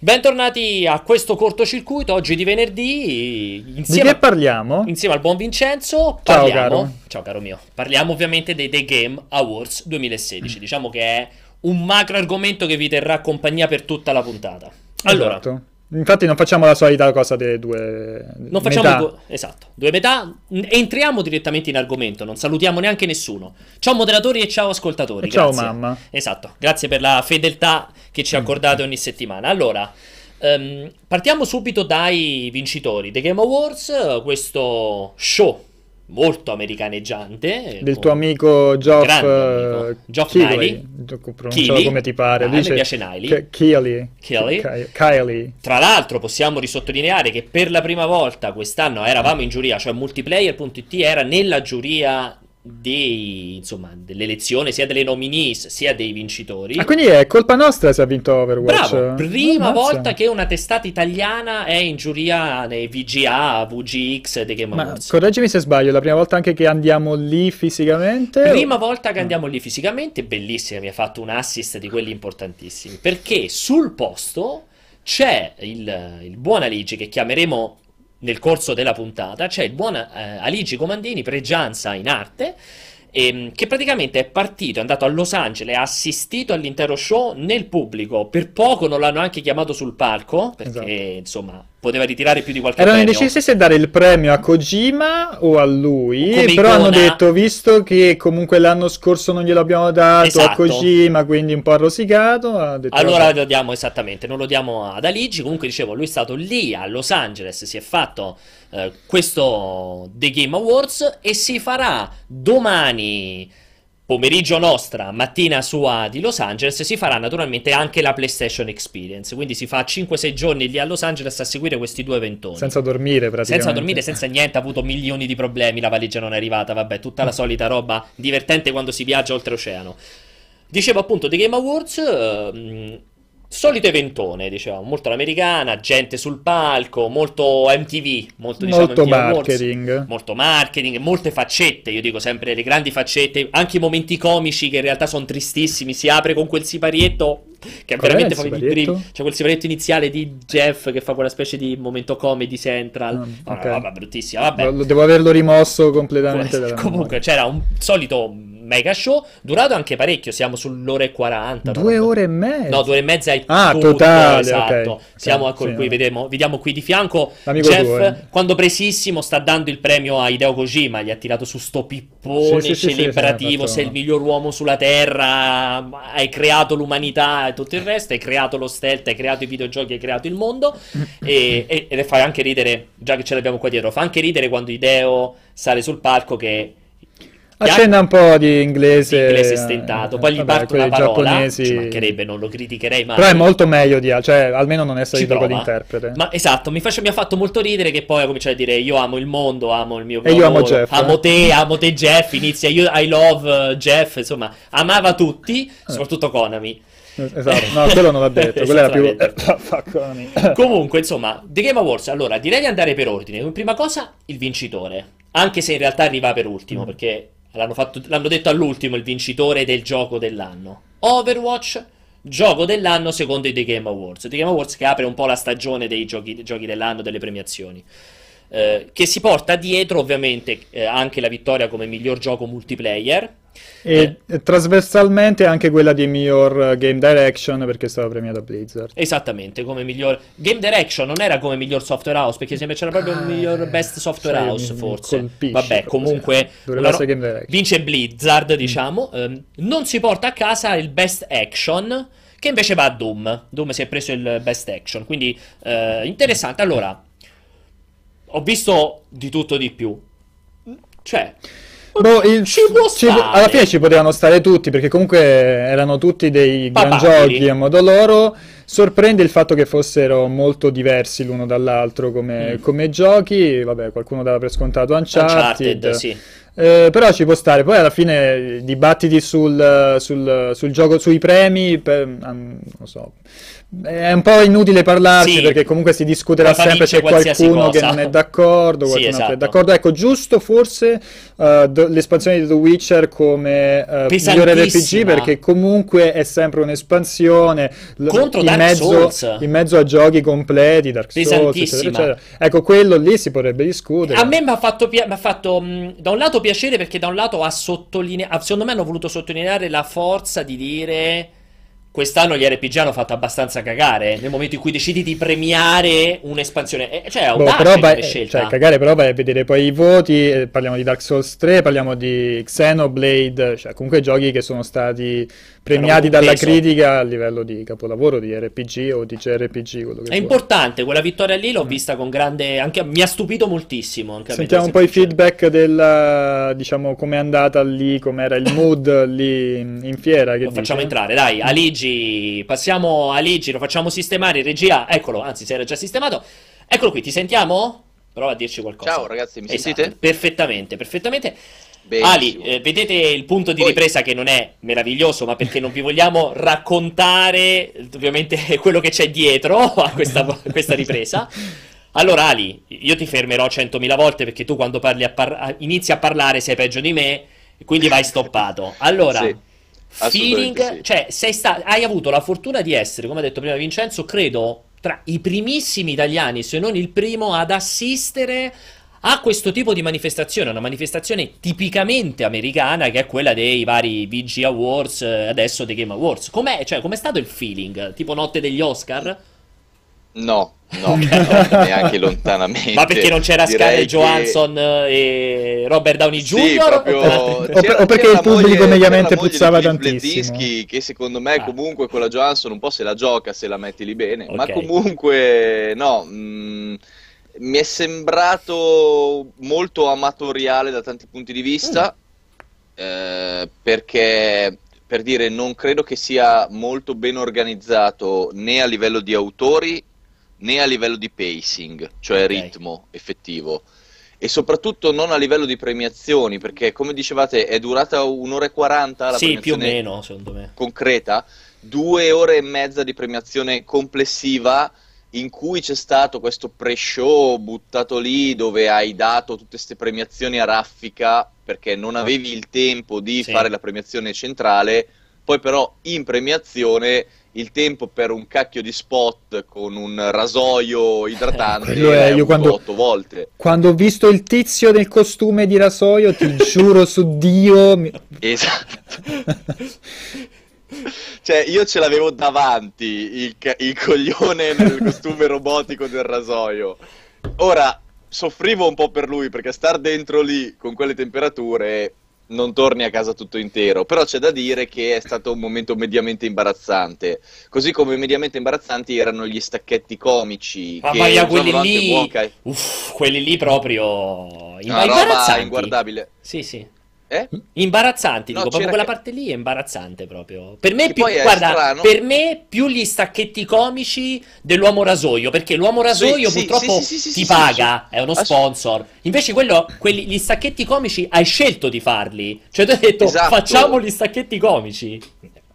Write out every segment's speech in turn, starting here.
Bentornati a questo cortocircuito oggi di venerdì. Insieme di che parliamo? Insieme al buon Vincenzo. Ciao caro. Ciao caro mio. Parliamo ovviamente dei The Game Awards 2016. Mm. Diciamo che è un macro argomento che vi terrà compagnia per tutta la puntata. Allora, esatto. Infatti non facciamo la solita cosa delle due Non facciamo metà. Due, esatto, due metà. Entriamo direttamente in argomento, non salutiamo neanche nessuno. Ciao moderatori e ciao ascoltatori. E ciao mamma. Esatto, grazie per la fedeltà che ci accordate ogni settimana. Allora, um, partiamo subito dai vincitori. The Game Awards, questo show molto americaneggiante. Del tuo amico Geoff, amico. Geoff Kiley. Kiley. come ti pare. Ah, Dice, mi piace Niley. Kiley. Kylie. Tra l'altro possiamo risottolineare che per la prima volta quest'anno eravamo in giuria, cioè multiplayer.it era nella giuria dei, insomma, dell'elezione sia delle nominees sia dei vincitori. Ah, quindi è colpa nostra se ha vinto Overwatch. Bravo, prima oh, volta che una testata italiana è in giuria nei VGA, VGX dei Game Awards. Ma correggimi se sbaglio, la prima volta anche che andiamo lì fisicamente? Prima o... volta che andiamo lì fisicamente, bellissima, mi ha fatto un assist di quelli importantissimi, perché sul posto c'è il, il buon Aligi che chiameremo nel corso della puntata c'è il buon eh, Aligi Comandini, pregianza in arte, ehm, che praticamente è partito, è andato a Los Angeles, ha assistito all'intero show nel pubblico, per poco non l'hanno anche chiamato sul palco, perché esatto. insomma poteva ritirare più di qualche Erano premio. indecisi se dare il premio a Kojima o a lui, Come però icona... hanno detto, visto che comunque l'anno scorso non glielo abbiamo dato esatto. a Kojima, quindi un po' arrosicato, detto, allora vabbè. lo diamo esattamente, non lo diamo ad Aligi, comunque dicevo, lui è stato lì a Los Angeles, si è fatto eh, questo The Game Awards e si farà domani pomeriggio nostra, mattina sua di Los Angeles, si farà naturalmente anche la PlayStation Experience. Quindi si fa 5-6 giorni lì a Los Angeles a seguire questi due eventoni. Senza dormire, praticamente. Senza dormire, senza niente, ha avuto milioni di problemi, la valigia non è arrivata, vabbè, tutta la solita roba divertente quando si viaggia oltreoceano. Dicevo appunto The Game Awards, eh, Solito eventone, diciamo, molto all'americana, gente sul palco, molto MTV, molto, diciamo, molto MTV marketing. Awards, molto marketing, molte faccette, io dico sempre le grandi faccette, anche i momenti comici che in realtà sono tristissimi, si apre con quel siparietto che Qual veramente fa primi, c'è quel siparietto iniziale di Jeff che fa quella specie di momento comedy central, mm, okay. no, vabbè, bruttissima, vabbè. Devo averlo rimosso completamente. Comunque c'era un solito mega show, durato anche parecchio, siamo sull'ora e 40. Due ore e mezza? No, due ore e mezza è ah, tutto, totale, esatto. Okay. Siamo sì, qui, sì. vediamo, vediamo qui di fianco L'amico Jeff, tuo, eh. quando presissimo sta dando il premio a Hideo Kojima, gli ha tirato su sto pippone sì, sì, celebrativo, sei il miglior uomo sulla terra, hai creato l'umanità e tutto il resto, hai creato lo stealth, hai creato i videogiochi, hai creato il mondo e, e, ed fa anche ridere, già che ce l'abbiamo qua dietro, fa anche ridere quando Hideo sale sul palco che Accenna un po' di inglese. Di inglese stentato, poi gli vabbè, parte una parola, giapponesi... ci mancherebbe, non lo criticherei mai. Però è molto meglio di... cioè almeno non essere gioco di interprete. Ma esatto, mi, face, mi, ha fatto molto ridere che poi ha cominciato a dire io amo il mondo, amo il mio E io amo Jeff. Amo te, amo te Jeff, inizia io I love Jeff, insomma, amava tutti, eh. soprattutto Konami. Esatto, no, quello non l'ha detto, quello era più... Comunque, insomma, The Game Awards, allora, direi di andare per ordine. Prima cosa, il vincitore. Anche se in realtà arriva per ultimo, mm. perché L'hanno, fatto, l'hanno detto all'ultimo il vincitore del gioco dell'anno. Overwatch, gioco dell'anno secondo i The Game Awards. The Game Awards che apre un po' la stagione dei giochi, giochi dell'anno, delle premiazioni. Eh, che si porta dietro ovviamente eh, anche la vittoria come miglior gioco multiplayer e eh. trasversalmente anche quella di miglior Game Direction perché stava premiata Blizzard. Esattamente, come miglior Game Direction non era come miglior software house perché sembra c'era proprio un miglior best software sì, house mi, forse. Mi Vabbè, comunque una... vince Blizzard, diciamo. Mm. Um, non si porta a casa il best action che invece va a Doom. Doom si è preso il best action, quindi uh, interessante. Allora, ho visto di tutto di più. Cioè, Boh, il, ci ci, alla fine ci potevano stare tutti perché comunque erano tutti dei gran giochi a modo loro. Sorprende il fatto che fossero molto diversi l'uno dall'altro come, mm. come giochi. Vabbè, qualcuno dava per scontato Uncharted. Uncharted sì. Eh, però ci può stare. Poi alla fine dibattiti sul, sul, sul gioco, sui premi, per, um, non so è un po' inutile parlarci sì. perché comunque si discuterà sempre se qualcuno cosa. che non è d'accordo, qualcuno sì, esatto. è d'accordo. Ecco, giusto forse uh, l'espansione di The Witcher come uh, migliore RPG perché comunque è sempre un'espansione. Contro il mezzo, in, mezzo, a giochi completi, Dark Souls, eccetera, eccetera. Ecco, quello lì si potrebbe discutere. A me mi ha fatto, pia- fatto mh, da un lato piacere perché da un lato ha sottolineato, secondo me hanno voluto sottolineare la forza di dire quest'anno gli RPG hanno fatto abbastanza cagare nel momento in cui decidi di premiare un'espansione. Eh, cioè, boh, però vai, cioè, cagare, però vai a vedere poi i voti. Eh, parliamo di Dark Souls 3, parliamo di Xenoblade, cioè comunque giochi che sono stati premiati dalla peso. critica a livello di capolavoro di RPG o di CRPG. È importante, quella vittoria lì l'ho mm. vista con grande. Anche, mi ha stupito moltissimo. Sentiamo un po' i feedback del diciamo com'è andata lì, com'era il mood lì in fiera. Che lo dice? facciamo entrare, dai. Aligi, passiamo a Aligi, lo facciamo sistemare in regia. Eccolo, anzi, si era già sistemato. Eccolo qui, ti sentiamo? Prova a dirci qualcosa. Ciao ragazzi, mi esatto. sentite? Perfettamente, perfettamente. Benissimo. Ali, eh, vedete il punto di Poi... ripresa che non è meraviglioso, ma perché non vi vogliamo raccontare ovviamente quello che c'è dietro a questa, a questa ripresa. Allora, Ali, io ti fermerò 100.000 volte perché tu quando a par- inizi a parlare sei peggio di me, quindi vai stoppato. Allora, sì, feeling, sì. cioè, sta- hai avuto la fortuna di essere, come ha detto prima Vincenzo, credo tra i primissimi italiani, se non il primo, ad assistere a questo tipo di manifestazione, una manifestazione tipicamente americana che è quella dei vari VG Awards, eh, adesso dei Game Awards. Com'è, cioè, com'è stato il feeling? Tipo notte degli Oscar? No, no, no neanche lontanamente. Ma perché non c'era Scarlett che... Johansson e Robert Downey Jr.? Sì, proprio... o, o, perché il pubblico mediamente puzzava tantissimo. Dischi, che secondo me ah. comunque quella Johansson un po' se la gioca se la metti lì bene, okay. ma comunque no... Mh, mm, mi è sembrato molto amatoriale da tanti punti di vista, mm. eh, perché per dire non credo che sia molto ben organizzato né a livello di autori né a livello di pacing, cioè okay. ritmo effettivo. E soprattutto non a livello di premiazioni, perché come dicevate è durata un'ora e quaranta la sì, più o meno, secondo me. concreta, due ore e mezza di premiazione complessiva in cui c'è stato questo pre-show buttato lì dove hai dato tutte queste premiazioni a raffica perché non avevi il tempo di sì. fare la premiazione centrale, poi però in premiazione il tempo per un cacchio di spot con un rasoio idratante eh, io quando, otto volte. Quando ho visto il tizio del costume di rasoio, ti giuro su Dio... Mi... Esatto. Cioè, io ce l'avevo davanti il, il coglione nel costume robotico del rasoio. Ora, soffrivo un po' per lui perché star dentro lì con quelle temperature non torni a casa tutto intero, però c'è da dire che è stato un momento mediamente imbarazzante, così come mediamente imbarazzanti erano gli stacchetti comici. Ma che quelli lì, ca... Uff, quelli lì proprio Una imbarazzanti. inguardabile. Sì, sì. Eh? Imbarazzanti, no, dico, proprio quella che... parte lì è imbarazzante proprio. Per me, più, guarda, per me più gli stacchetti comici dell'uomo rasoio, perché l'uomo rasoio sì, purtroppo sì, sì, ti paga, è uno sponsor. Invece quello, quelli, gli stacchetti comici hai scelto di farli. Cioè tu hai detto esatto. facciamo gli stacchetti comici.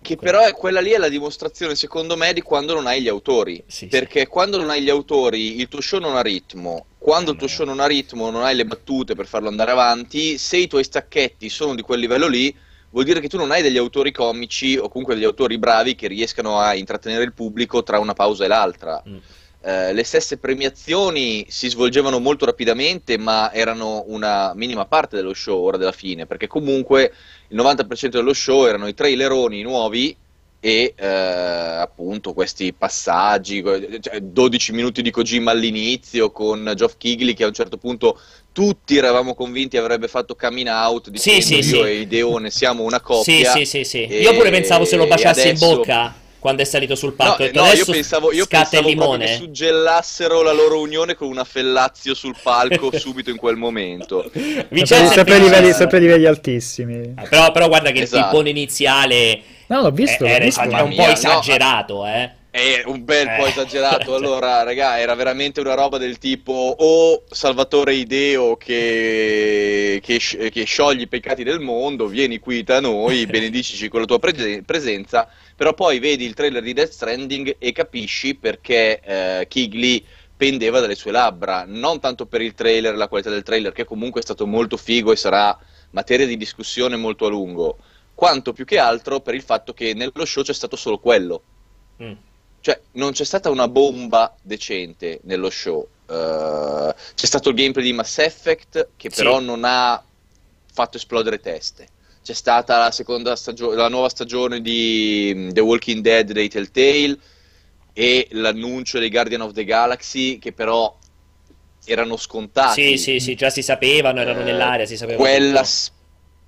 Che però è, quella lì è la dimostrazione, secondo me, di quando non hai gli autori. perché quando non hai gli autori, il tuo show non ha ritmo, quando il tuo show non ha ritmo, non hai le battute per farlo andare avanti, se i tuoi stacchetti sono di quel livello lì, vuol dire che tu non hai degli autori comici o comunque degli autori bravi che riescano a intrattenere il pubblico tra una pausa e l'altra. Mm. Eh, le stesse premiazioni si svolgevano molto rapidamente, ma erano una minima parte dello show ora della fine, perché comunque il 90% dello show erano i traileroni nuovi e eh, appunto questi passaggi, cioè 12 minuti di Kojima all'inizio con Geoff Kigley che a un certo punto tutti eravamo convinti avrebbe fatto coming out dicendo sì, sì, io sì. e Ideone siamo una coppia. Sì, sì, sì, sì. Io pure pensavo se lo baciasse adesso... in bocca quando è salito sul palco. No, no io pensavo, io pensavo che suggellassero la loro unione con una fellazio sul palco subito in quel momento. Vincenzo sempre, livelli, sempre livelli altissimi. Però, però guarda che esatto. il tippone iniziale No, l'ho visto. È, l'ho visto. è un po' esagerato, no, eh. È un bel po' eh. esagerato. Allora, raga, era veramente una roba del tipo o Salvatore Ideo che, che, che sciogli i peccati del mondo, vieni qui da noi, benedicici con la tua pre- presenza, però poi vedi il trailer di Death Stranding e capisci perché eh, Kigley pendeva dalle sue labbra, non tanto per il trailer, la qualità del trailer, che comunque è stato molto figo e sarà materia di discussione molto a lungo, quanto più che altro per il fatto che nello show c'è stato solo quello. Mm. cioè non c'è stata una bomba decente nello show. Uh, c'è stato il gameplay di Mass Effect che però sì. non ha fatto esplodere teste. C'è stata la, seconda stagio- la nuova stagione di mm, The Walking Dead dei Telltale e l'annuncio dei Guardian of the Galaxy che però erano scontati. Sì, sì, sì, già si sapevano, erano eh, nell'aria, si sapeva. Quella tutto.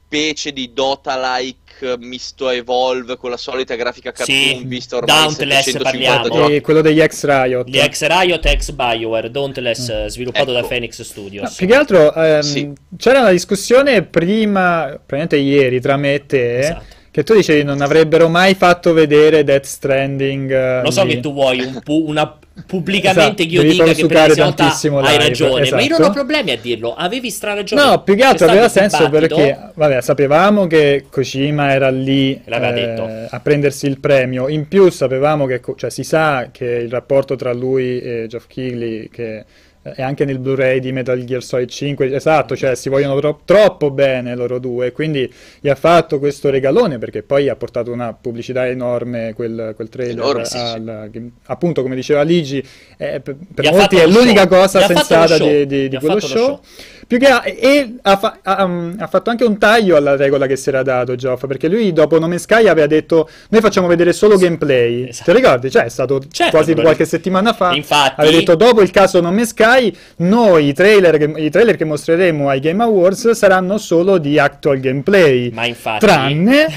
Specie di Dota-like misto Evolve con la solita grafica cartoon sì, vista ormai Dauntless parliamo. E quello degli ex Riot. Gli ex Riot, ex Bioware, Dauntless mm. sviluppato ecco. da Phoenix Studios. No, più che altro ehm, sì. c'era una discussione prima, praticamente ieri, tra me e te. Esatto che tu dicevi non avrebbero mai fatto vedere Death Stranding. Uh, Lo so di... che tu vuoi un pu- una pubblicamente esatto, che io dica che per la volta hai ragione, esatto. ma io non ho esatto. problemi a dirlo. Avevi straragione. No, più che altro aveva senso perché vabbè, sapevamo che Kojima era lì eh, a prendersi il premio. In più sapevamo che cioè, si sa che il rapporto tra lui e Geoff Keighley che e anche nel Blu-ray di Metal Gear Solid 5, esatto, cioè si vogliono tro- troppo bene loro due, quindi gli ha fatto questo regalone perché poi ha portato una pubblicità enorme quel, quel trailer, Enorme, sì, al, sì. appunto come diceva Ligi, eh, per, per molti è l'unica show. cosa sensata di, di, di quello show. show. Più che ha, e ha, fa, ha, um, ha, fatto anche un taglio alla regola che si era dato Geoff, perché lui dopo No Man's Sky aveva detto noi facciamo vedere solo gameplay. Esatto. Ti ricordi? Cioè è stato certo, quasi qualche settimana fa. Infatti... Aveva detto dopo il caso No Man's Sky noi i trailer, che, i trailer che mostreremo ai Game Awards saranno solo di actual gameplay. Ma infatti... Tranne...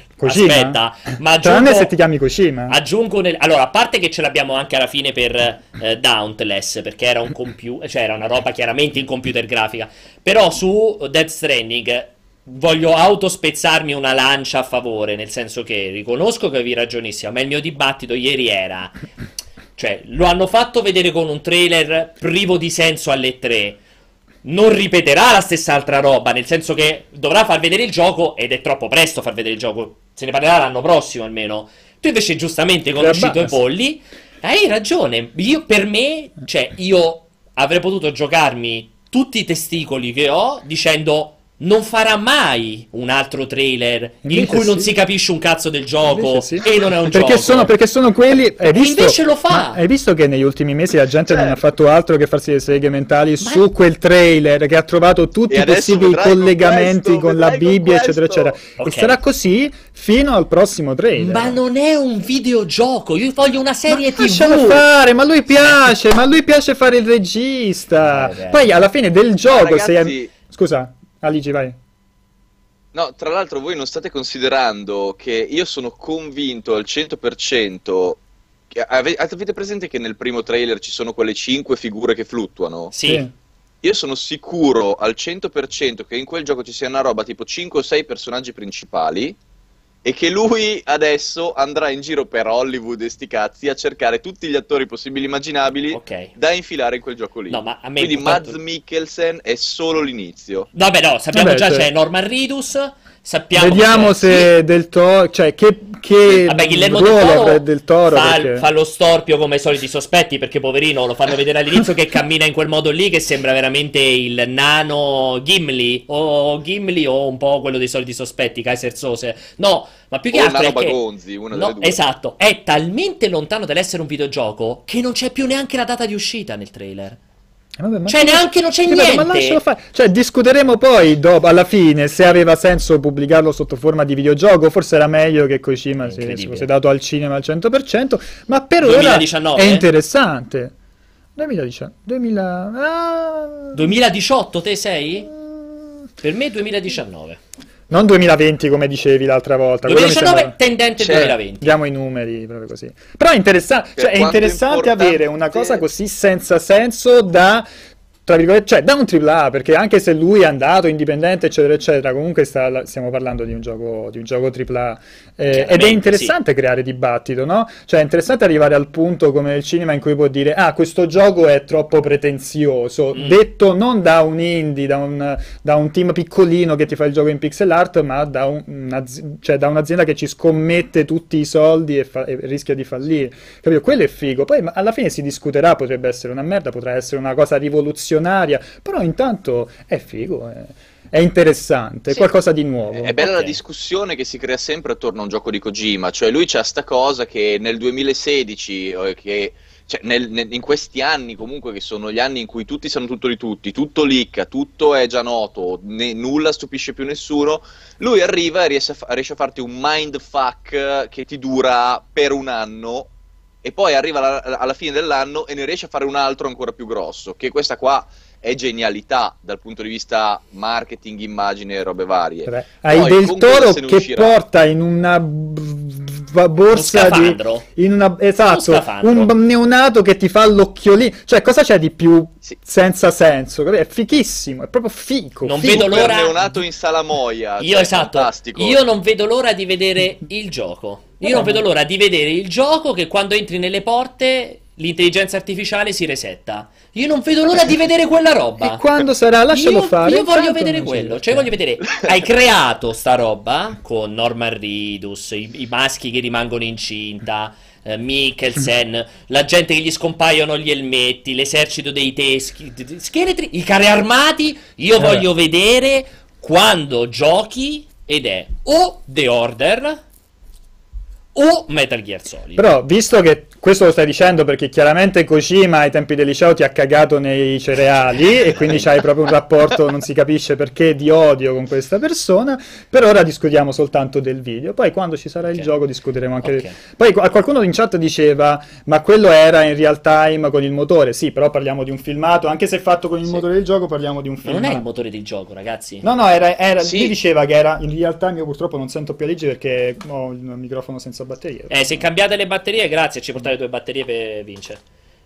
Kojima? Aspetta, ma aggiungo, Tranne se ti chiami Kojima. Aggiungo nel, allora, a parte che ce l'abbiamo anche alla fine per eh, Dauntless, perché era un computer, cioè era una roba chiaramente in computer grafica. Però su Death Stranding voglio autospezzarmi una lancia a favore, nel senso che riconosco che avevi ragionissimo, ma il mio dibattito ieri era cioè, lo hanno fatto vedere con un trailer privo di senso alle 3 non ripeterà la stessa altra roba, nel senso che dovrà far vedere il gioco ed è troppo presto far vedere il gioco, se ne parlerà l'anno prossimo almeno. Tu invece giustamente hai conosciuto i polli, hai ragione, io per me, cioè io avrei potuto giocarmi tutti i testicoli che ho dicendo non farà mai un altro trailer invece in cui sì. non si capisce un cazzo del gioco sì. e non è un perché gioco. Sono, perché sono quelli. Hai visto, invece lo fa. Hai visto che negli ultimi mesi la gente cioè. non ha fatto altro che farsi le seghe mentali ma su è... quel trailer che ha trovato tutti i possibili collegamenti con, questo, con la Bibbia, con eccetera, eccetera. Okay. E sarà così fino al prossimo trailer. Ma non è un videogioco. Io voglio una serie ma TV. Fare, ma lui piace, ma lui piace fare il regista. Eh, Poi alla fine del gioco, ragazzi... sei. Scusa. Aligi, vai. No, tra l'altro voi non state considerando che io sono convinto al 100% che ave- avete presente che nel primo trailer ci sono quelle 5 figure che fluttuano? Sì. Io sono sicuro al 100% che in quel gioco ci sia una roba tipo 5 o 6 personaggi principali e che lui adesso andrà in giro per Hollywood e sti cazzi a cercare tutti gli attori possibili e immaginabili okay. da infilare in quel gioco lì. No, ma a me Quindi Mads Mikkelsen è solo l'inizio. Vabbè, no, sappiamo Vabbè, già cioè... c'è Norman Ridus Sappiamo Vediamo se sì. Del Toro, cioè che, che Vabbè, Guillermo del Toro, del Toro fa, perché... fa, lo storpio come i soliti sospetti perché poverino lo fanno vedere all'inizio che cammina in quel modo lì che sembra veramente il nano Gimli o Gimli o un po' quello dei soliti sospetti Kaiser Sose. No, ma più che o altro è Bagonzi, che no, esatto, è talmente lontano dall'essere un videogioco che non c'è più neanche la data di uscita nel trailer. Eh, vabbè, cioè, neanche non c'è ripeto, niente. Ma lascialo fare. Cioè, discuteremo poi dopo, alla fine se aveva senso pubblicarlo sotto forma di videogioco. Forse era meglio che Kojima si, si fosse dato al cinema al 100%. Ma per 2019, ora è interessante. 2019. 2000... Ah... 2018 te sei? Per me 2019. Non 2020 come dicevi l'altra volta. 2019 sembra... tendente cioè, 2020. Diamo i numeri proprio così. Però è, interessa- cioè, è interessante avere una cosa così senza senso da tra virgolette, cioè da un AAA, perché anche se lui è andato indipendente, eccetera, eccetera, comunque sta, stiamo parlando di un gioco, di un gioco AAA. Eh, ed è interessante sì. creare dibattito, no? Cioè è interessante arrivare al punto come nel cinema in cui può dire, ah, questo gioco è troppo pretenzioso, mm. detto non da un indie, da un, da un, team piccolino che ti fa il gioco in pixel art, ma da, un, cioè, da un'azienda che ci scommette tutti i soldi e, fa- e rischia di fallire. Capito? Quello è figo. Poi alla fine si discuterà, potrebbe essere una merda, potrà essere una cosa rivoluzionaria, però intanto è figo. È è interessante, è qualcosa di nuovo. È bella okay. la discussione che si crea sempre attorno a un gioco di Kojima, cioè lui c'ha sta cosa che nel 2016, eh, che cioè, nel, nel, in questi anni comunque che sono gli anni in cui tutti sanno tutto di tutti, tutto licca, tutto è già noto, ne, nulla stupisce più nessuno, lui arriva e riesce a, riesce a farti un mindfuck che ti dura per un anno e poi arriva alla, alla, fine dell'anno e ne riesce a fare un altro ancora più grosso, che questa qua è genialità dal punto di vista marketing, immagine e robe varie. Beh, hai poi, del toro che uscirà... porta in una borsa di in una, esatto un, un neonato che ti fa l'occhiolino cioè cosa c'è di più sì. senza senso è fichissimo è proprio fico non fico. vedo l'ora un neonato in salamoia io cioè, esatto fantastico. io non vedo l'ora di vedere il gioco io non vedo l'ora di vedere il gioco che quando entri nelle porte l'intelligenza artificiale si resetta. Io non vedo l'ora di vedere quella roba. E quando sarà? Lascialo io, fare. Io voglio vedere quello. Cioè, voglio vedere. Hai creato sta roba con Norman Ridus, i, i maschi che rimangono incinta. Uh, Mikkelsen, la gente che gli scompaiono gli elmetti, l'esercito dei teschi, scheletri, i carri armati. Io eh. voglio vedere quando giochi ed è o The Order o Metal Gear Solid. Però, visto che questo lo stai dicendo perché chiaramente Kojima ai tempi del liceo ti ha cagato nei cereali e quindi c'hai proprio un rapporto, non si capisce perché, di odio con questa persona. Per ora discutiamo soltanto del video. Poi quando ci sarà okay. il gioco discuteremo anche... Okay. Poi qualcuno in chat diceva, ma quello era in real time con il motore. Sì, però parliamo di un filmato, anche se fatto con il sì. motore del gioco parliamo di un filmato. non è il motore del gioco, ragazzi. No, no, era, era sì. lui diceva che era in real time, io purtroppo non sento più a legge perché ho il microfono senza batterie. Eh, se cambiate le batterie, grazie, ci portate le due batterie per vincere.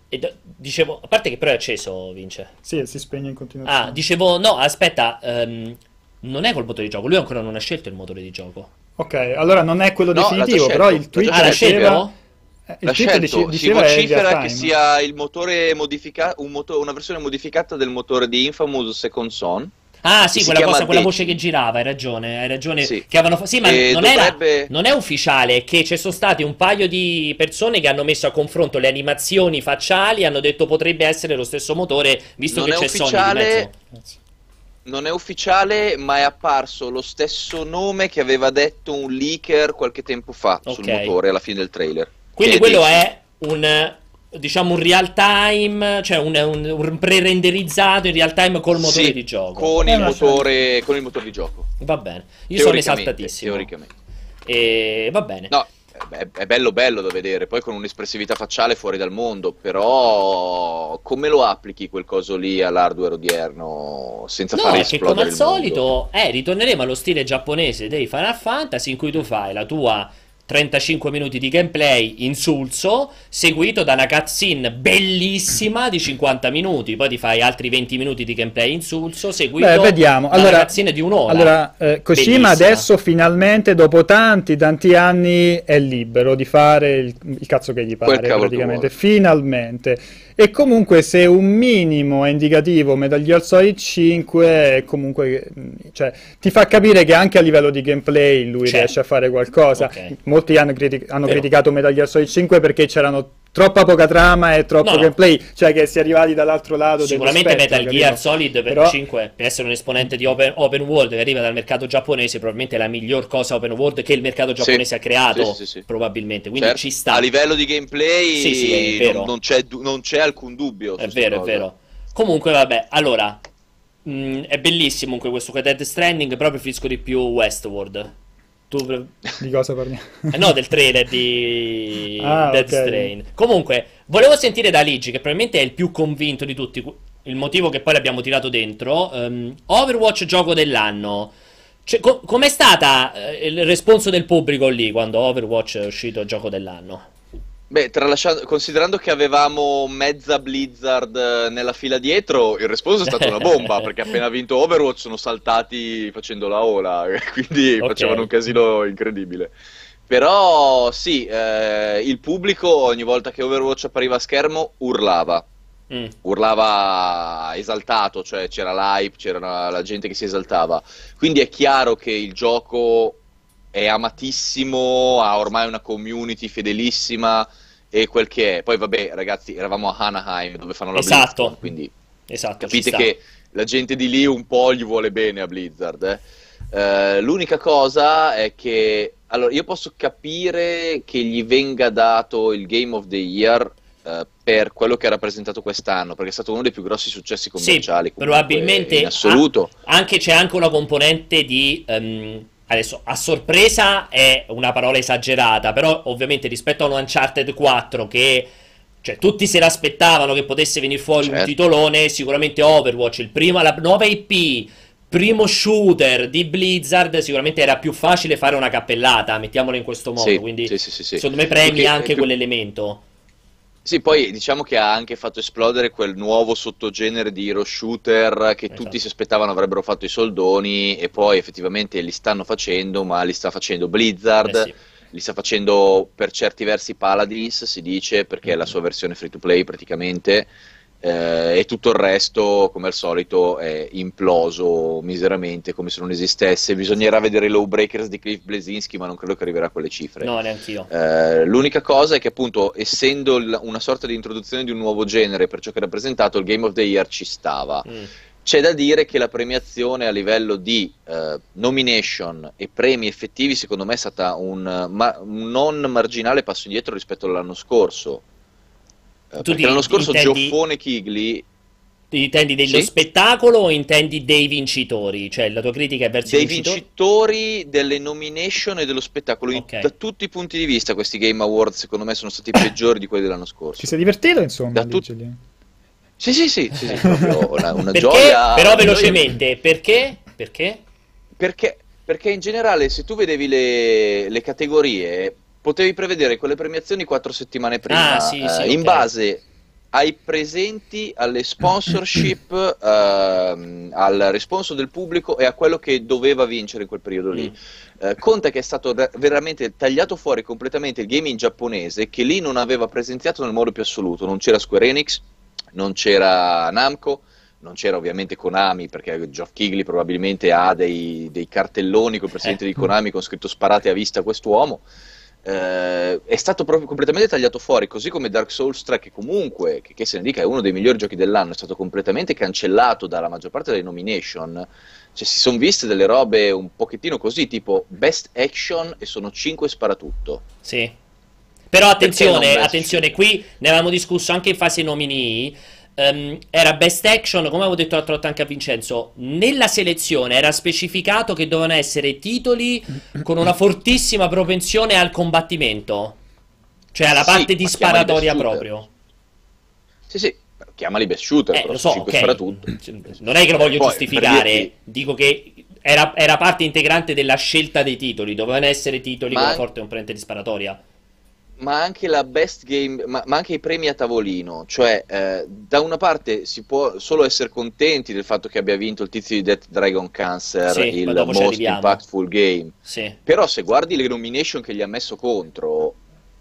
E do- dicevo, a parte che però è acceso, vince. Sì, si spegne in continuazione. Ah, dicevo, no, aspetta, um, non è col motore di gioco, lui ancora non ha scelto il motore di gioco. Ok, allora non è quello no, definitivo, però il tweet ah, diceva... Eh, il tweet dice, si vocifera che sia il motore modificato, un moto- una versione modificata del motore di Infamous Second Son Ah, sì, quella, cosa, quella voce che girava, hai ragione, hai ragione. Sì, che avevano sì ma non, dovrebbe... era, non, è ufficiale, è che ci sono stati un paio di persone che hanno messo a confronto le animazioni facciali e hanno detto potrebbe essere lo stesso motore, visto non che c'è ufficiale... Sony. Non è ufficiale, ma è apparso lo stesso nome che aveva detto un leaker qualche tempo fa okay. sul motore alla fine del trailer. Quindi quello dice... è un diciamo un real time, cioè un, un, un pre-renderizzato in real time col motore sì, di gioco. Con il, motore, con il motore di gioco. Va bene, io sono esaltatissimo. Teoricamente. E va bene. No, è, è bello bello da vedere, poi con un'espressività facciale fuori dal mondo, però come lo applichi quel coso lì all'hardware odierno senza no, fare esplodere che come al solito, eh, ritorneremo allo stile giapponese dei Final Fantasy in cui tu fai la tua 35 minuti di gameplay insulso, seguito da una cutscene bellissima di 50 minuti, poi ti fai altri 20 minuti di gameplay insulso, seguito Beh, vediamo. da allora, una cutscene di un'ora. Allora, eh, Kojima adesso finalmente, dopo tanti, tanti anni, è libero di fare il, il cazzo che gli pare, praticamente. Finalmente. E comunque se un minimo è indicativo Metal Gear Solid 5 comunque cioè, ti fa capire che anche a livello di gameplay lui C'è. riesce a fare qualcosa. Okay. Molti hanno, criti- hanno criticato Metal Gear Solid 5 perché c'erano troppa poca trama e troppo no, gameplay, cioè che si è arrivati dall'altro lato. Sicuramente Metal Gear Solid per Però... 5, per essere un esponente di open, open, world che arriva dal mercato giapponese, probabilmente è la miglior cosa open world che il mercato giapponese sì, ha creato, sì, sì, probabilmente. Quindi certo. ci sta. A livello di gameplay non, non, c'è, non, c'è, alcun dubbio. È vero, cosa. è vero. Comunque, vabbè, allora. Mh, mm, è bellissimo comunque questo Dead Stranding, però preferisco di più Westworld. Tu... Di cosa parliamo? Eh no, del trailer di ah, Dead okay. Strain. Comunque, volevo sentire da Ligi, che probabilmente è il più convinto di tutti, il motivo che poi l'abbiamo tirato dentro. Um, Overwatch gioco dell'anno. Cioè, co- com'è stata eh, il responso del pubblico lì quando Overwatch è uscito gioco dell'anno? Beh, considerando che avevamo mezza Blizzard eh, nella fila dietro, il risposto è stata una bomba, perché appena vinto Overwatch sono saltati facendo la ola, quindi okay. facevano un casino incredibile. Però sì, eh, il pubblico ogni volta che Overwatch appariva a schermo urlava. Mm. Urlava esaltato, cioè c'era l'hype, c'era la gente che si esaltava. Quindi è chiaro che il gioco è amatissimo, ha ormai una community fedelissima e quel che è. Poi vabbè, ragazzi, eravamo a Anaheim dove fanno la esatto. BlizzCon, quindi Esatto. Capite che la gente di lì un po' gli vuole bene a Blizzard. Eh? Uh, l'unica cosa è che allora io posso capire che gli venga dato il Game of the Year uh, per quello che ha rappresentato quest'anno, perché è stato uno dei più grossi successi commerciali. Sì, probabilmente in assoluto. Ha, anche, c'è anche una componente di. Um, adesso a sorpresa è una parola esagerata, però ovviamente rispetto a un Uncharted 4 che. Cioè, tutti se l'aspettavano che potesse venire fuori certo. un titolone. Sicuramente Overwatch, il primo, la nuova IP primo shooter di Blizzard sicuramente era più facile fare una cappellata, mettiamolo in questo modo, sì, quindi sì, sì, secondo me premi Perché, anche più... quell'elemento. Sì, poi diciamo che ha anche fatto esplodere quel nuovo sottogenere di hero shooter che esatto. tutti si aspettavano avrebbero fatto i soldoni e poi effettivamente li stanno facendo, ma li sta facendo Blizzard. Eh sì. Li sta facendo per certi versi Paladins, si dice, perché mm-hmm. è la sua versione free to play praticamente eh, e tutto il resto, come al solito, è imploso miseramente, come se non esistesse. Bisognerà vedere i low breakers di Cliff Blesinski, ma non credo che arriverà a quelle cifre. No, neanche io. Eh, l'unica cosa è che, appunto, essendo l- una sorta di introduzione di un nuovo genere per ciò che è rappresentato, il Game of the Year ci stava. Mm. C'è da dire che la premiazione a livello di uh, nomination e premi effettivi, secondo me, è stata un, ma- un non marginale passo indietro rispetto all'anno scorso tu perché l'anno scorso intendi, Gioffone Chigli intendi dello sì? spettacolo o intendi dei vincitori? Cioè la tua critica è verso dei i vincitori? vincitori delle nomination e dello spettacolo. Okay. da tutti i punti di vista questi Game Awards secondo me sono stati peggiori di quelli dell'anno scorso. Ci sei divertito insomma? Da tut- sì, sì, sì, sì, sì una, una perché? gioia. Però velocemente, perché? Perché? Perché, perché in generale se tu vedevi le, le categorie potevi prevedere quelle premiazioni quattro settimane prima, ah, sì, eh, sì, in okay. base ai presenti, alle sponsorship, uh, al responso del pubblico e a quello che doveva vincere in quel periodo lì. Mm. Uh, conta che è stato veramente tagliato fuori completamente il gaming giapponese, che lì non aveva presenziato nel modo più assoluto. Non c'era Square Enix, non c'era Namco, non c'era ovviamente Konami, perché Geoff Kigley probabilmente ha dei, dei cartelloni col presidente eh. di Konami con scritto sparate a vista quest'uomo eh, è stato proprio completamente tagliato fuori, così come Dark Souls 3, che comunque, che, che se ne dica, è uno dei migliori giochi dell'anno, è stato completamente cancellato dalla maggior parte delle nomination. Cioè, si sono viste delle robe un pochettino così, tipo Best Action e sono 5 sparatutto. Sì. Però attenzione, attenzione, qui ne avevamo discusso anche in fase nominee Um, era best action, come avevo detto l'altra volta anche a Vincenzo, nella selezione era specificato che dovevano essere titoli con una fortissima propensione al combattimento, cioè alla parte sì, di sparatoria proprio. Sì, sì, chiamali best shooter, eh, lo so, okay. Non è che lo voglio Poi, giustificare, dirti... dico che era, era, parte integrante della scelta dei titoli, dovevano essere titoli Ma... con una forte componente di sparatoria ma anche la best game, ma, ma, anche i premi a tavolino. Cioè, eh, da una parte si può solo essere contenti del fatto che abbia vinto il tizio di Death Dragon Cancer, sì, il most impactful game. Sì. Però se guardi le nomination che gli ha messo contro,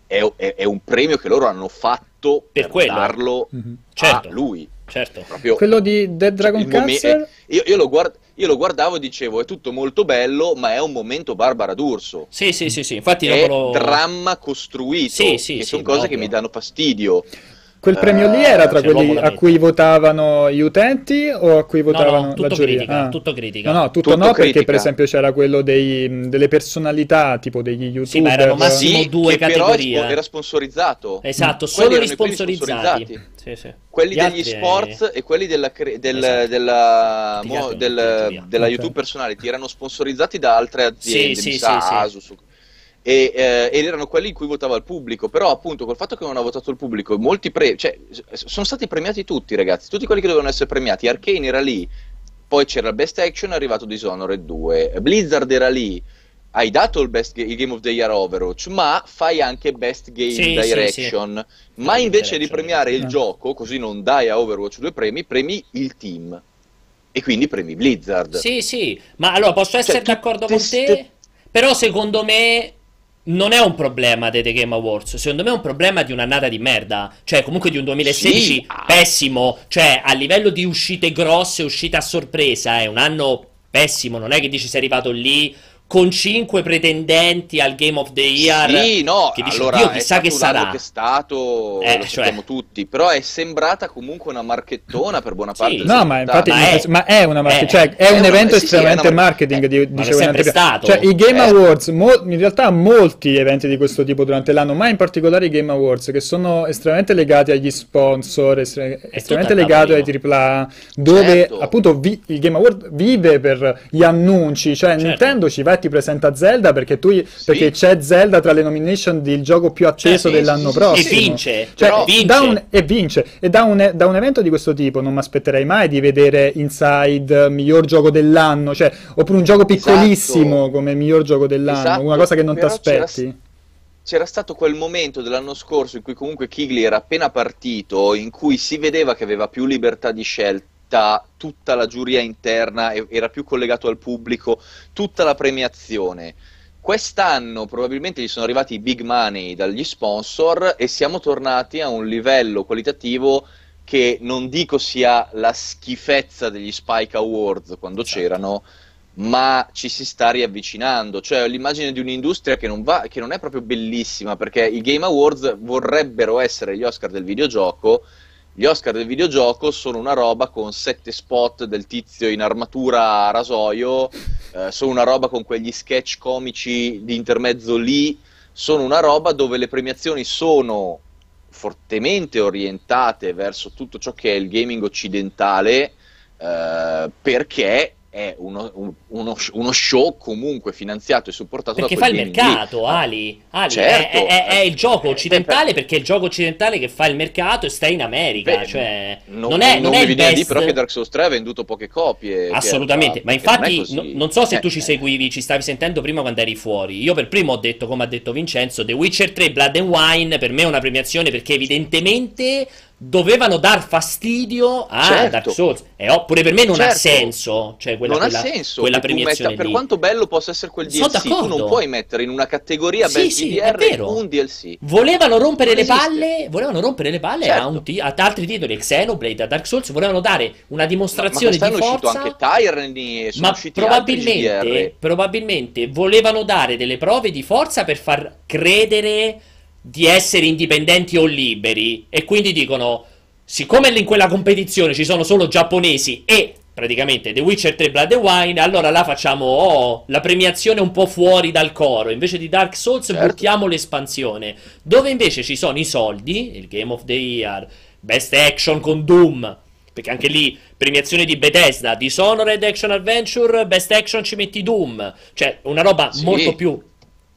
è, è, è un premio che loro hanno fatto per, per darlo mm-hmm. certo. a lui. Certo. Proprio, Quello di Dead Dragon Cancer? Momen- io, io lo guardo io lo guardavo e dicevo è tutto molto bello, ma è un momento Barbara D'Urso. Sì, sì, sì, sì. infatti è lo... dramma costruito, sì, sì, che sì, sono cose proprio. che mi danno fastidio. Quel premio lì era tra cioè, quelli a cui votavano gli utenti o a cui votavano no, no, tutto la giuria? Critica, ah. Tutto critica. No, no, tutto, tutto no, critica. perché per esempio c'era quello dei, delle personalità, tipo degli youtuber. Sì, ma erano massimo sì, due categorie. Però era sponsorizzato. Esatto, solo gli sponsorizzati. Sì, sì. Quelli Gli degli sport è... e quelli della, cre- del, esatto. della, mo, del, della YouTube personality erano sponsorizzati da altre aziende, sì, sì, sa, sì, Asus, e, eh, ed erano quelli in cui votava il pubblico. Però, appunto, col fatto che non ha votato il pubblico, molti pre- cioè, sono stati premiati tutti, ragazzi. Tutti quelli che dovevano essere premiati. Arcane era lì, poi c'era il Best Action, è arrivato Dishonored 2. Blizzard era lì. Hai dato il, best, il Game of the Year Overwatch, ma fai anche Best Game sì, Direction. Sì, sì. Ma invece di premiare il gioco, così non dai a Overwatch due premi, premi il team. E quindi premi Blizzard. Sì, sì, ma allora posso essere cioè, d'accordo con te? Però secondo me non è un problema dei The Game Awards, secondo me è un problema di un'annata di merda, cioè comunque di un 2016 sì. pessimo, cioè a livello di uscite grosse, uscite a sorpresa, è un anno pessimo, non è che dici sei arrivato lì con cinque pretendenti al Game of the Year. Sì, no, che dice, allora, Dio, chissà che sarà. Che è stato, eh, lo cioè... tutti, però è sembrata comunque una marchettona per buona parte. Sì. No, ma infatti ma è, ma è una marche- cioè, è, è un una, evento sì, estremamente sì, marketing, di, dicevo sempre stato. Cioè, i Game eh. Awards, mo- in realtà molti eventi di questo tipo durante l'anno, ma in particolare i Game Awards, che sono estremamente legati agli sponsor, estre- estremamente legati ai AAA, dove certo. appunto vi- il Game Award vive per gli annunci, cioè certo. Nintendo ci va ti presenta Zelda perché, tu, sì. perché c'è Zelda tra le nomination del gioco più atteso cioè, dell'anno sì, prossimo. E vince, cioè, vince. Un, e vince. E da un, da un, evento di questo tipo non mi aspetterei mai di vedere Inside miglior gioco dell'anno, cioè, oppure un gioco piccolissimo esatto. come miglior gioco dell'anno, esatto. una cosa che non ti aspetti c'era stato quel momento dell'anno scorso in cui comunque Kigli era appena partito, in cui si vedeva che aveva più libertà di scelta tutta, tutta la giuria interna, era più collegato al pubblico, tutta la premiazione. Quest'anno probabilmente gli sono arrivati i big money dagli sponsor e siamo tornati a un livello qualitativo che non dico sia la schifezza degli Spike Awards quando esatto. c'erano, ma ci si sta riavvicinando. Cioè, l'immagine di un'industria che non, va, che non è proprio bellissima, perché i Game Awards vorrebbero essere gli Oscar del videogioco, gli Oscar del videogioco sono una roba con sette spot del tizio in armatura a rasoio, eh, sono una roba con quegli sketch comici di intermezzo lì, sono una roba dove le premiazioni sono fortemente orientate verso tutto ciò che è il gaming occidentale, eh, perché è uno, uno, uno, show comunque finanziato e supportato perché da fa il mercato lì. Ali, Ali certo. è, è, è, il gioco occidentale eh, perché è il gioco occidentale che fa il mercato e sta in America Beh, cioè, non, non, è, non, non è il best... però che Dark Souls 3 ha venduto poche copie assolutamente ma infatti non, non, so se eh, tu ci eh. seguivi ci stavi sentendo prima quando eri fuori io per primo ho detto come ha detto Vincenzo The Witcher 3 Blood and Wine per me è una premiazione perché evidentemente dovevano dar fastidio a certo. Dark Souls. E oh, pure per me non certo. ha senso. Cioè quella, non quella, ha senso quella premiazione metta, Per quanto bello possa essere quel DLC, tu non puoi mettere in una categoria sì, sì, DDR un DLC. Volevano rompere le palle, volevano rompere le palle certo. a, t- ad altri titoli, Xenoblade, a Dark Souls, volevano dare una dimostrazione ma, ma di forza. anche Tyranny, sono ma probabilmente, probabilmente volevano dare delle prove di forza per far credere di essere indipendenti o liberi e quindi dicono siccome in quella competizione ci sono solo giapponesi e praticamente The Witcher 3 Blood and Wine allora là facciamo oh, la premiazione un po' fuori dal coro invece di Dark Souls certo. buttiamo l'espansione dove invece ci sono i soldi il Game of the Year Best Action con Doom perché anche lì premiazione di Bethesda Dishonored Action Adventure Best Action ci metti Doom cioè una roba sì. molto più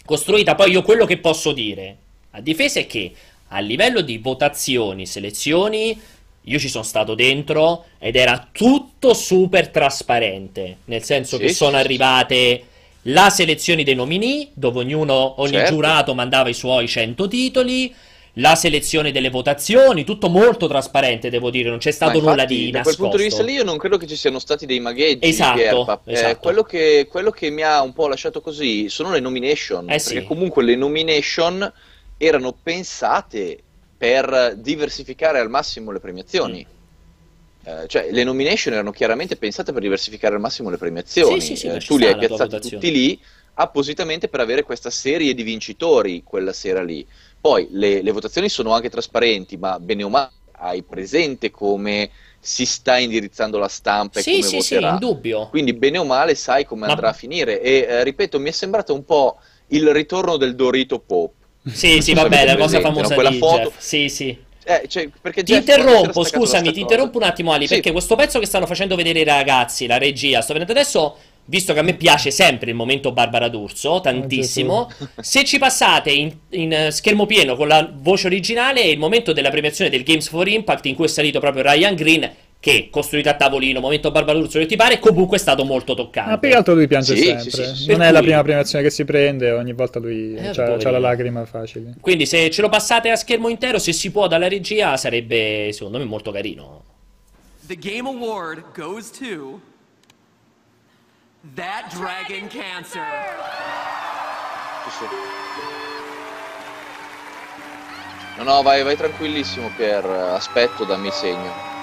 costruita poi io quello che posso dire a difesa è che a livello di votazioni, selezioni, io ci sono stato dentro ed era tutto super trasparente, nel senso sì, che sono arrivate la selezione dei nominì, dove ognuno, ogni certo. giurato mandava i suoi 100 titoli, la selezione delle votazioni, tutto molto trasparente, devo dire, non c'è stato infatti, nulla di nascosto. Da quel punto di vista lì io non credo che ci siano stati dei magheggi. Esatto, eh, esatto. quello, che, quello, che, mi ha un po' lasciato così sono le nomination, eh perché sì. comunque le nomination erano pensate per diversificare al massimo le premiazioni. Mm. Eh, cioè, le nomination erano chiaramente pensate per diversificare al massimo le premiazioni. Sì, sì, sì, eh, tu li hai piazzati tutti lì appositamente per avere questa serie di vincitori quella sera lì. Poi le, le votazioni sono anche trasparenti, ma bene o male hai presente come si sta indirizzando la stampa e sì, come sì, voterà. Sì, indubbio. Quindi bene o male sai come ma... andrà a finire. E eh, ripeto, mi è sembrato un po' il ritorno del Dorito Pop. Sì, sì, vabbè, la cosa famosa no? Di foto. Jeff. Sì, sì. Eh, cioè, ti interrompo, scusami, ti interrompo un attimo Ali, sì. perché questo pezzo che stanno facendo vedere i ragazzi, la regia, sto vedendo adesso, visto che a me piace sempre il momento Barbara D'Urso, tantissimo, se ci passate in, in, schermo pieno con la voce originale è il momento della premiazione del Games for Impact in cui è salito proprio Ryan Green che costruito a tavolino, momento Barbaruzzo che ti pare, comunque è stato molto toccante. Ma più che altro lui piange sì, sempre. Sì, sì, non è cui... la prima premiazione che si prende, ogni volta lui eh, ha la lacrima facile. Quindi se ce lo passate a schermo intero, se si può dalla regia, sarebbe secondo me molto carino. The Game Award goes to That Dragon Cancer. No, no, vai, vai tranquillissimo Pier, aspetto, dammi segno.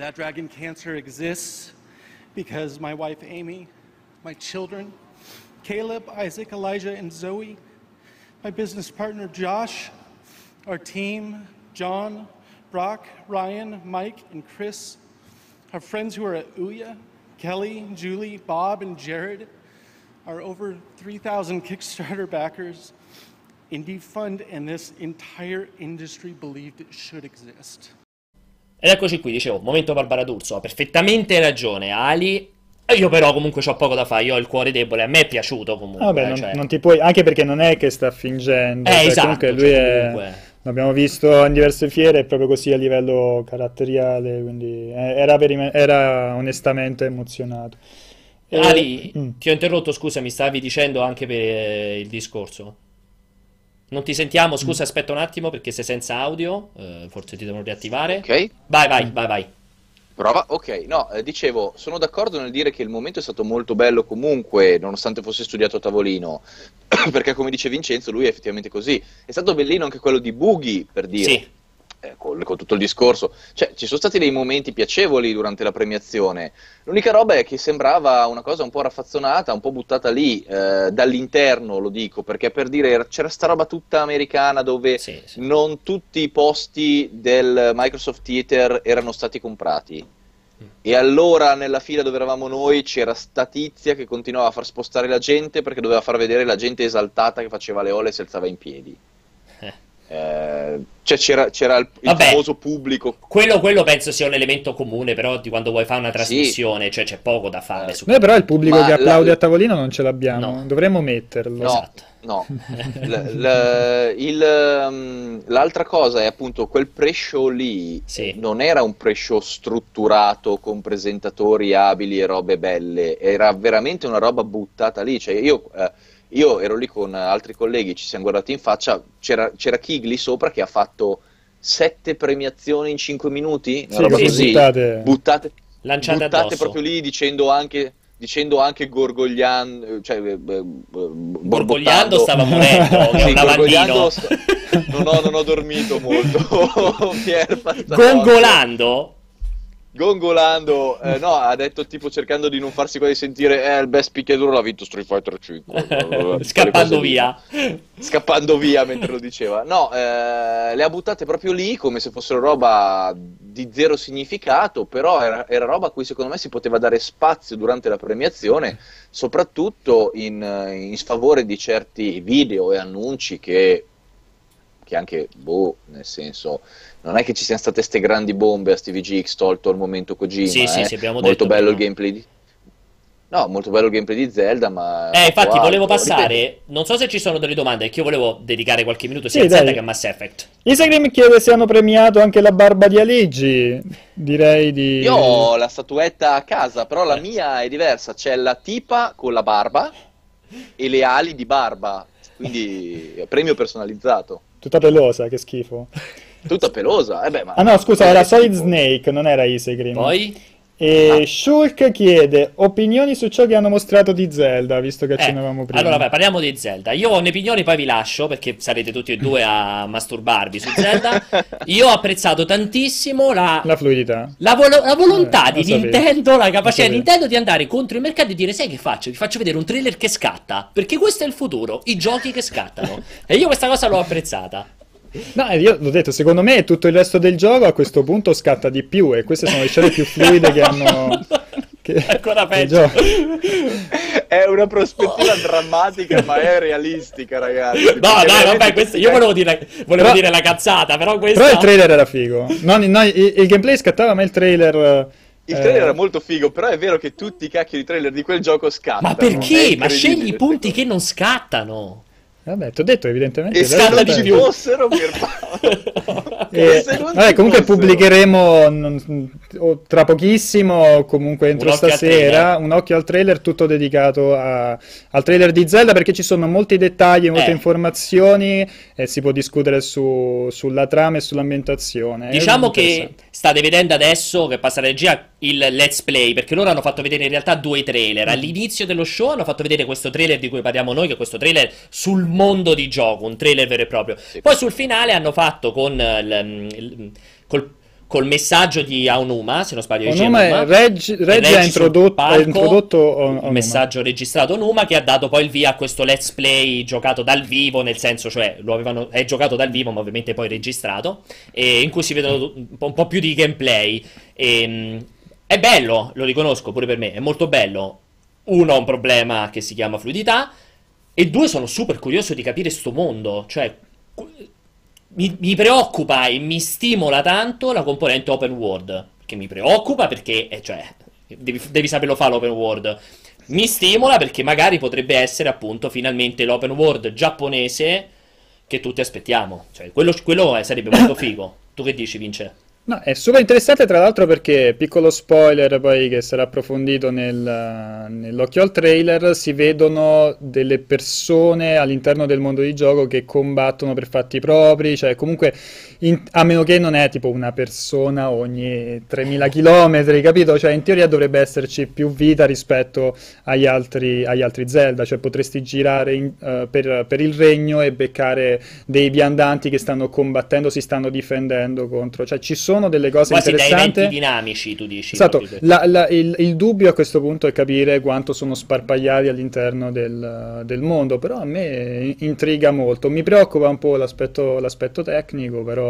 That dragon cancer exists because my wife Amy, my children, Caleb, Isaac, Elijah, and Zoe, my business partner Josh, our team, John, Brock, Ryan, Mike, and Chris, our friends who are at Ouya, Kelly, Julie, Bob, and Jared, our over 3,000 Kickstarter backers, Indie Fund, and this entire industry believed it should exist. Ed eccoci qui, dicevo, momento Barbara D'Urso, ha perfettamente ragione Ali, io però comunque ho poco da fare, io ho il cuore debole, a me è piaciuto comunque. Vabbè, non, cioè... non, ti puoi, anche perché non è che sta fingendo. Eh, cioè, esatto, comunque lui cioè, è... Comunque... L'abbiamo visto in diverse fiere, è proprio così a livello caratteriale, quindi era, era onestamente emozionato. Ali, mm. ti ho interrotto, scusa, mi stavi dicendo anche per il discorso? Non ti sentiamo, scusa, aspetta un attimo perché sei senza audio, eh, forse ti devono riattivare. Ok. Vai, vai, vai, vai. Prova? Ok, no, eh, dicevo, sono d'accordo nel dire che il momento è stato molto bello comunque, nonostante fosse studiato a tavolino, perché come dice Vincenzo, lui è effettivamente così. È stato bellino anche quello di Boogie, per dire. Sì eh, con, con, tutto il discorso, cioè ci sono stati dei momenti piacevoli durante la premiazione. L'unica roba è che sembrava una cosa un po' raffazzonata, un po' buttata lì eh, dall'interno, lo dico, perché per dire c'era sta roba tutta americana dove sì, sì. non tutti i posti del Microsoft Theater erano stati comprati. Mm. E allora nella fila dove eravamo noi c'era sta tizia che continuava a far spostare la gente perché doveva far vedere la gente esaltata che faceva le ole e si alzava in piedi. Eh, cioè c'era, c'era il, il famoso pubblico. Quello, quello, penso sia un elemento comune, però di quando vuoi fare una trasmissione, sì. cioè c'è poco da fare. Eh. Noi però il pubblico Ma che applaude la... a tavolino non ce l'abbiamo, no. dovremmo metterlo. No, esatto. no. l- l- il, um, l'altra cosa è appunto quel pre-show lì sì. non era un pre-show strutturato con presentatori abili e robe belle, era veramente una roba buttata lì. Cioè io... Eh, io ero lì con altri colleghi, ci siamo guardati in faccia, c'era, c'era Kig lì sopra che ha fatto sette premiazioni in cinque minuti, sì, roba così, buttate, buttate, buttate proprio lì dicendo anche dicendo anche gorgogliando, cioè, eh, eh gorgogliando stava morendo, sì, gorgogliando sta... non, ho, non ho dormito molto. Gongolando? Gongolando, eh, no, ha detto tipo cercando di non farsi quasi sentire, eh, il best picchiaduro l'ha vinto Street Fighter 5. Scappando via. Scappando via mentre lo diceva. No, eh, le ha buttate proprio lì come se fossero roba di zero significato, però era, era, roba a cui secondo me si poteva dare spazio durante la premiazione, soprattutto in, in sfavore di certi video e annunci che, che anche, boh, nel senso non è che ci siano state queste grandi bombe a Stevie G tolto al momento Kojima. Sì, eh? sì, sì, abbiamo molto detto bello prima. il gameplay di... No, molto bello il gameplay di Zelda, ma... Eh, infatti wow, volevo passare, ripeto. non so se ci sono delle domande, perché io volevo dedicare qualche minuto sia sì, a Zelda dai. che a Mass Effect. Instagram chiede se hanno premiato anche la barba di Aligi, direi di... Io ho la statuetta a casa, però la mia è diversa, c'è la tipa con la barba e le ali di barba, quindi premio personalizzato. Tutta pelosa, che schifo. Tutta pelosa. Eh beh, ma... Ah no, scusa, era Solid Snake, non era Isegrim. Poi? E ah. Shulk chiede opinioni su ciò che hanno mostrato di Zelda, visto che eh, accennavamo prima. Allora, beh, parliamo di Zelda. Io ho un'opinione, poi vi lascio perché sarete tutti e due a masturbarvi su Zelda. Io ho apprezzato tantissimo la, la fluidità, la, vo- la volontà eh, di Nintendo, la capacità di Nintendo di andare contro i mercati e dire: Sai che faccio? Vi faccio vedere un trailer che scatta. Perché questo è il futuro, i giochi che scattano. e io questa cosa l'ho apprezzata. No, io l'ho detto, secondo me tutto il resto del gioco a questo punto scatta di più e queste sono le scene più fluide che hanno... Che... Ancora peggio. è una prospettiva drammatica ma è realistica ragazzi. No, no, veramente... vabbè, questo, io volevo, dire, volevo però, dire la cazzata, però questo... Però il trailer era figo. No, no, il, il gameplay scattava ma il trailer... Il trailer eh... era molto figo, però è vero che tutti i cacchi di trailer di quel gioco scattano. Ma perché? Ma scegli i punti che non scattano. Vabbè, ti ho detto evidentemente. E se ci fossero e, vabbè, comunque fossero. pubblicheremo non, tra pochissimo, comunque entro un stasera, un occhio al trailer tutto dedicato a, al trailer di Zelda perché ci sono molti dettagli, molte eh. informazioni e si può discutere su, sulla trama e sull'ambientazione. Diciamo che state vedendo adesso che passa la regia il let's play perché loro hanno fatto vedere in realtà due trailer. Mm. All'inizio dello show hanno fatto vedere questo trailer di cui parliamo noi, che è questo trailer sul mondo di gioco, un trailer vero e proprio. Sì. Poi sul finale hanno fatto con il, il, col col messaggio di Aonuma, se non sbaglio. Onuma Onuma. Reggi, Reggi ha introdotto, ha introdotto un messaggio registrato Onuma che ha dato poi il via a questo let's play giocato dal vivo, nel senso, cioè lo avevano, è giocato dal vivo, ma ovviamente poi registrato, e in cui si vedono un po', un po più di gameplay. E, ehm, è bello, lo riconosco pure per me, è molto bello. Uno ha un problema che si chiama fluidità, e due sono super curioso di capire sto mondo, cioè mi, mi, preoccupa e mi stimola tanto la componente open world. Che mi preoccupa perché, eh, cioè, devi, devi saperlo fare l'open world. Mi stimola perché magari potrebbe essere appunto finalmente l'open world giapponese che tutti aspettiamo. Cioè, quello, quello sarebbe molto figo. Tu che dici, Vince? No, è super interessante tra l'altro perché, piccolo spoiler poi che sarà approfondito nel, nell'occhio al trailer, si vedono delle persone all'interno del mondo di gioco che combattono per fatti propri, cioè comunque in, a meno che non è tipo una persona ogni 3000 km, capito? Cioè in teoria dovrebbe esserci più vita rispetto agli altri, agli altri Zelda, cioè potresti girare in, uh, per, per, il regno e beccare dei viandanti che stanno combattendo, si stanno difendendo contro, cioè ci sono delle cose Quasi interessanti. dinamici, tu dici. Esatto, la, la, il, il, dubbio a questo punto è capire quanto sono sparpagliati all'interno del, del mondo, però a me intriga molto, mi preoccupa un po' l'aspetto, l'aspetto tecnico, però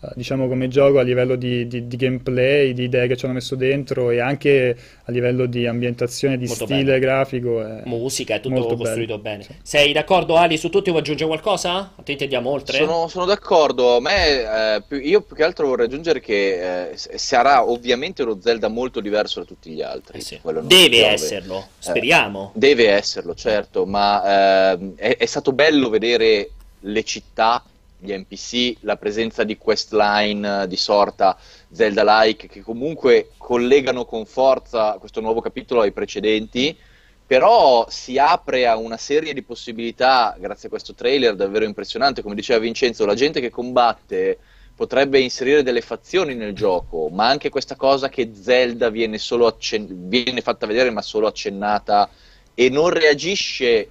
eh, diciamo come gioco a livello di, di, di, gameplay, di idee che ci hanno messo dentro e anche a livello di ambientazione, di molto stile bello. grafico. È Musica, è tutto costruito bello. bene. Sì. Sei d'accordo Ali su tutti? Vuoi aggiungere qualcosa? A te ti andiamo oltre? Sono, sono d'accordo, a me, eh, io più che altro vorrei aggiungere che eh, sarà ovviamente uno Zelda molto diverso da tutti gli altri. Eh sì. Deve esserlo, eh, speriamo. deve esserlo, certo, ma eh, è, è stato bello vedere le città gli NPC, la presenza di questline di sorta Zelda-like che comunque collegano con forza questo nuovo capitolo ai precedenti, però si apre a una serie di possibilità grazie a questo trailer davvero impressionante, come diceva Vincenzo, la gente che combatte potrebbe inserire delle fazioni nel gioco, ma anche questa cosa che Zelda viene, accen- viene fatta vedere ma solo accennata e non reagisce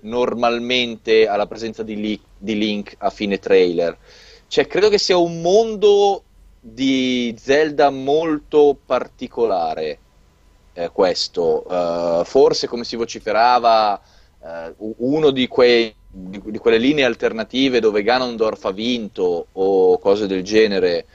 normalmente alla presenza di, Li- di Link a fine trailer. Cioè, credo che sia un mondo di Zelda molto particolare. Eh, questo, uh, forse come si vociferava, uh, uno di, quei, di, di, quelle linee alternative dove Ganondorf ha vinto o cose del genere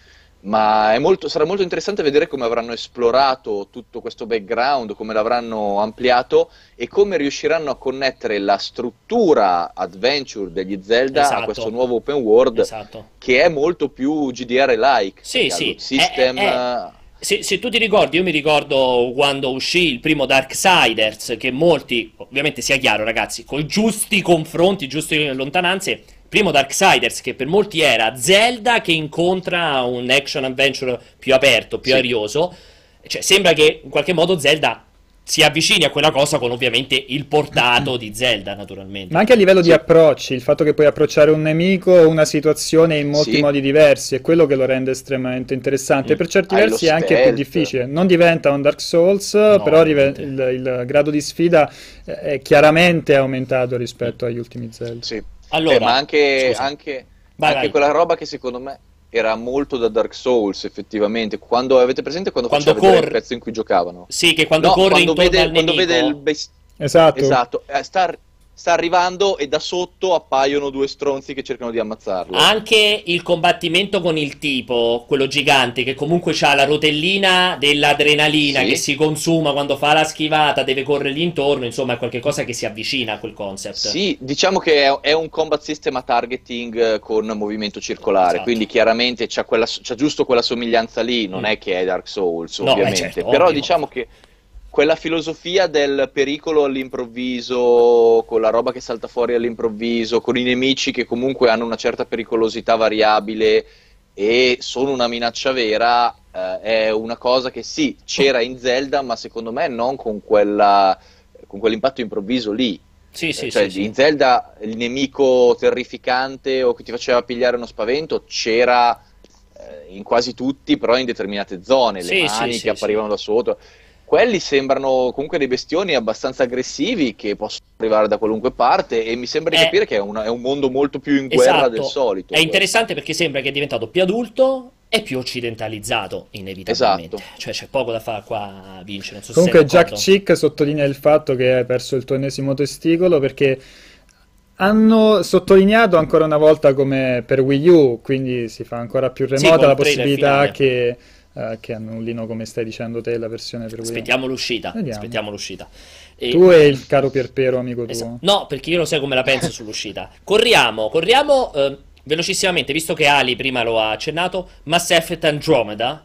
ma molto, sarà molto interessante vedere come avranno esplorato tutto questo background, come l'avranno ampliato e come riusciranno a connettere la struttura adventure degli Zelda esatto. a questo nuovo open world esatto. che è molto più GDR-like. Sì, sì. System, è, è, è... Se, se, tu ti ricordi, io mi ricordo quando uscì il primo Darksiders, che molti, ovviamente sia chiaro ragazzi, con i giusti confronti, giuste lontananze, primo Darksiders, che per molti era Zelda che incontra un action adventure più aperto, più sì. arioso. Cioè, sembra che in qualche modo Zelda si avvicini a quella cosa con ovviamente il portato di Zelda, naturalmente. Ma anche a livello sì. di approcci, il fatto che puoi approcciare un nemico o una situazione in molti sì. modi diversi è quello che lo rende estremamente interessante. Mm. Per certi Hai versi è anche più difficile. Non diventa un Dark Souls, no, però rive- il, il, grado di sfida è chiaramente aumentato rispetto agli ultimi Zelda. Sì. Allora, eh, ma anche, anche, vai, anche vai. quella roba che secondo me era molto da Dark Souls effettivamente quando avete presente quando, quando faceva corre... il pezzo in cui giocavano sì che quando no, corre quando vede, quando vede il bestiame esatto, esatto. Eh, sta, sta arrivando e da sotto appaiono due stronzi che cercano di ammazzarlo. Anche il combattimento con il tipo, quello gigante, che comunque ha la rotellina dell'adrenalina sì. che si consuma quando fa la schivata, deve corrergli intorno, insomma è qualcosa che si avvicina a quel concept. Sì, diciamo che è, è un combat system a targeting eh, con movimento circolare, esatto. quindi chiaramente c'ha, quella, c'ha, giusto quella somiglianza lì, non mm. è che è Dark Souls no, ovviamente, certo, però ovvio. diciamo che quella filosofia del pericolo all'improvviso, con la roba che salta fuori all'improvviso, con i nemici che comunque hanno una certa pericolosità variabile e sono una minaccia vera, eh, è una cosa che sì, c'era in Zelda, ma secondo me non con, quella, con quell'impatto improvviso lì. Sì, sì, cioè, sì, in Zelda il nemico terrificante o che ti faceva pigliare uno spavento c'era eh, in quasi tutti, però in determinate zone, le mani che apparivano da sotto quelli sembrano comunque dei bestioni abbastanza aggressivi che possono arrivare da qualunque parte e mi sembra di è... capire che è, una, è, un mondo molto più in guerra esatto. del solito. È interessante perché sembra che è diventato più adulto è più occidentalizzato, inevitabilmente. Esatto. Cioè c'è poco da fare qua, Vince. Non so Comunque Jack Chick sottolinea il fatto che hai perso il tuo ennesimo testicolo perché hanno sottolineato ancora una volta come per Wii U, quindi si fa ancora più remota sì, la possibilità che, uh, che, annullino, come stai dicendo te, la versione per U. Aspettiamo l'uscita. Aspettiamo l'uscita. E... Tu e il caro Pierpero, amico esatto. tuo. No, perché io lo sai come la penso sull'uscita. Corriamo, corriamo eh, velocissimamente, visto che Ali prima lo ha accennato, Mass Effect Andromeda.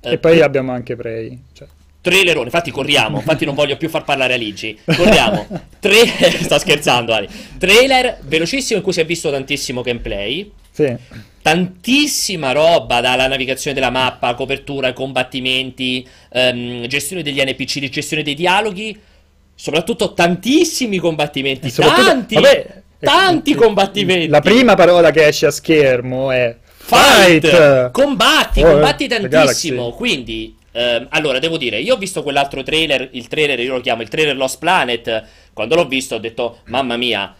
Eh, e poi abbiamo anche Prey. Cioè. Trailerone, infatti corriamo, infatti non voglio più far parlare a Ligi. Corriamo. Tre... Sto scherzando, Ali. Trailer velocissimo in cui si è visto tantissimo gameplay. Sì. Tantissima roba dalla navigazione della mappa, copertura, combattimenti, ehm, gestione degli NPC, gestione dei dialoghi. Soprattutto tantissimi combattimenti. Tanti! Vabbè, tanti combattimenti. La prima parola che esce a schermo è Fight! Fight! Combatti, oh, combatti tantissimo. Quindi Uh, allora, devo dire, io ho visto quell'altro trailer, il trailer, io lo chiamo il trailer Lost Planet, quando l'ho visto ho detto, mamma mia,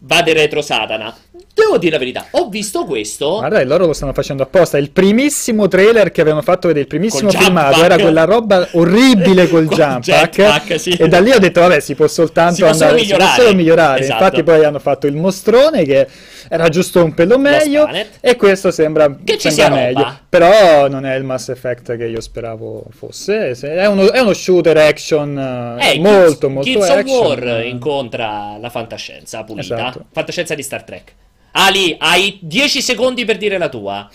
vade retro Satana. Devo dire la verità, ho visto questo. Guarda, loro lo stanno facendo apposta. Il primissimo trailer che avevano fatto vedere, il primissimo filmato, era quella roba orribile col, col jump pack. Sì. E da lì ho detto, vabbè, si può soltanto si andare, solo migliorare. Si può solo migliorare. Esatto. Infatti, poi hanno fatto il mostrone che era giusto un pelo meglio. E questo sembra, che sembra meglio. Però non è il Mass Effect che io speravo fosse. È uno, è uno shooter action eh, molto, Kids, molto Kids action. War incontra la fantascienza pulita. Esatto. Fantascienza di Star Trek. Ali, hai 10 secondi per dire la tua.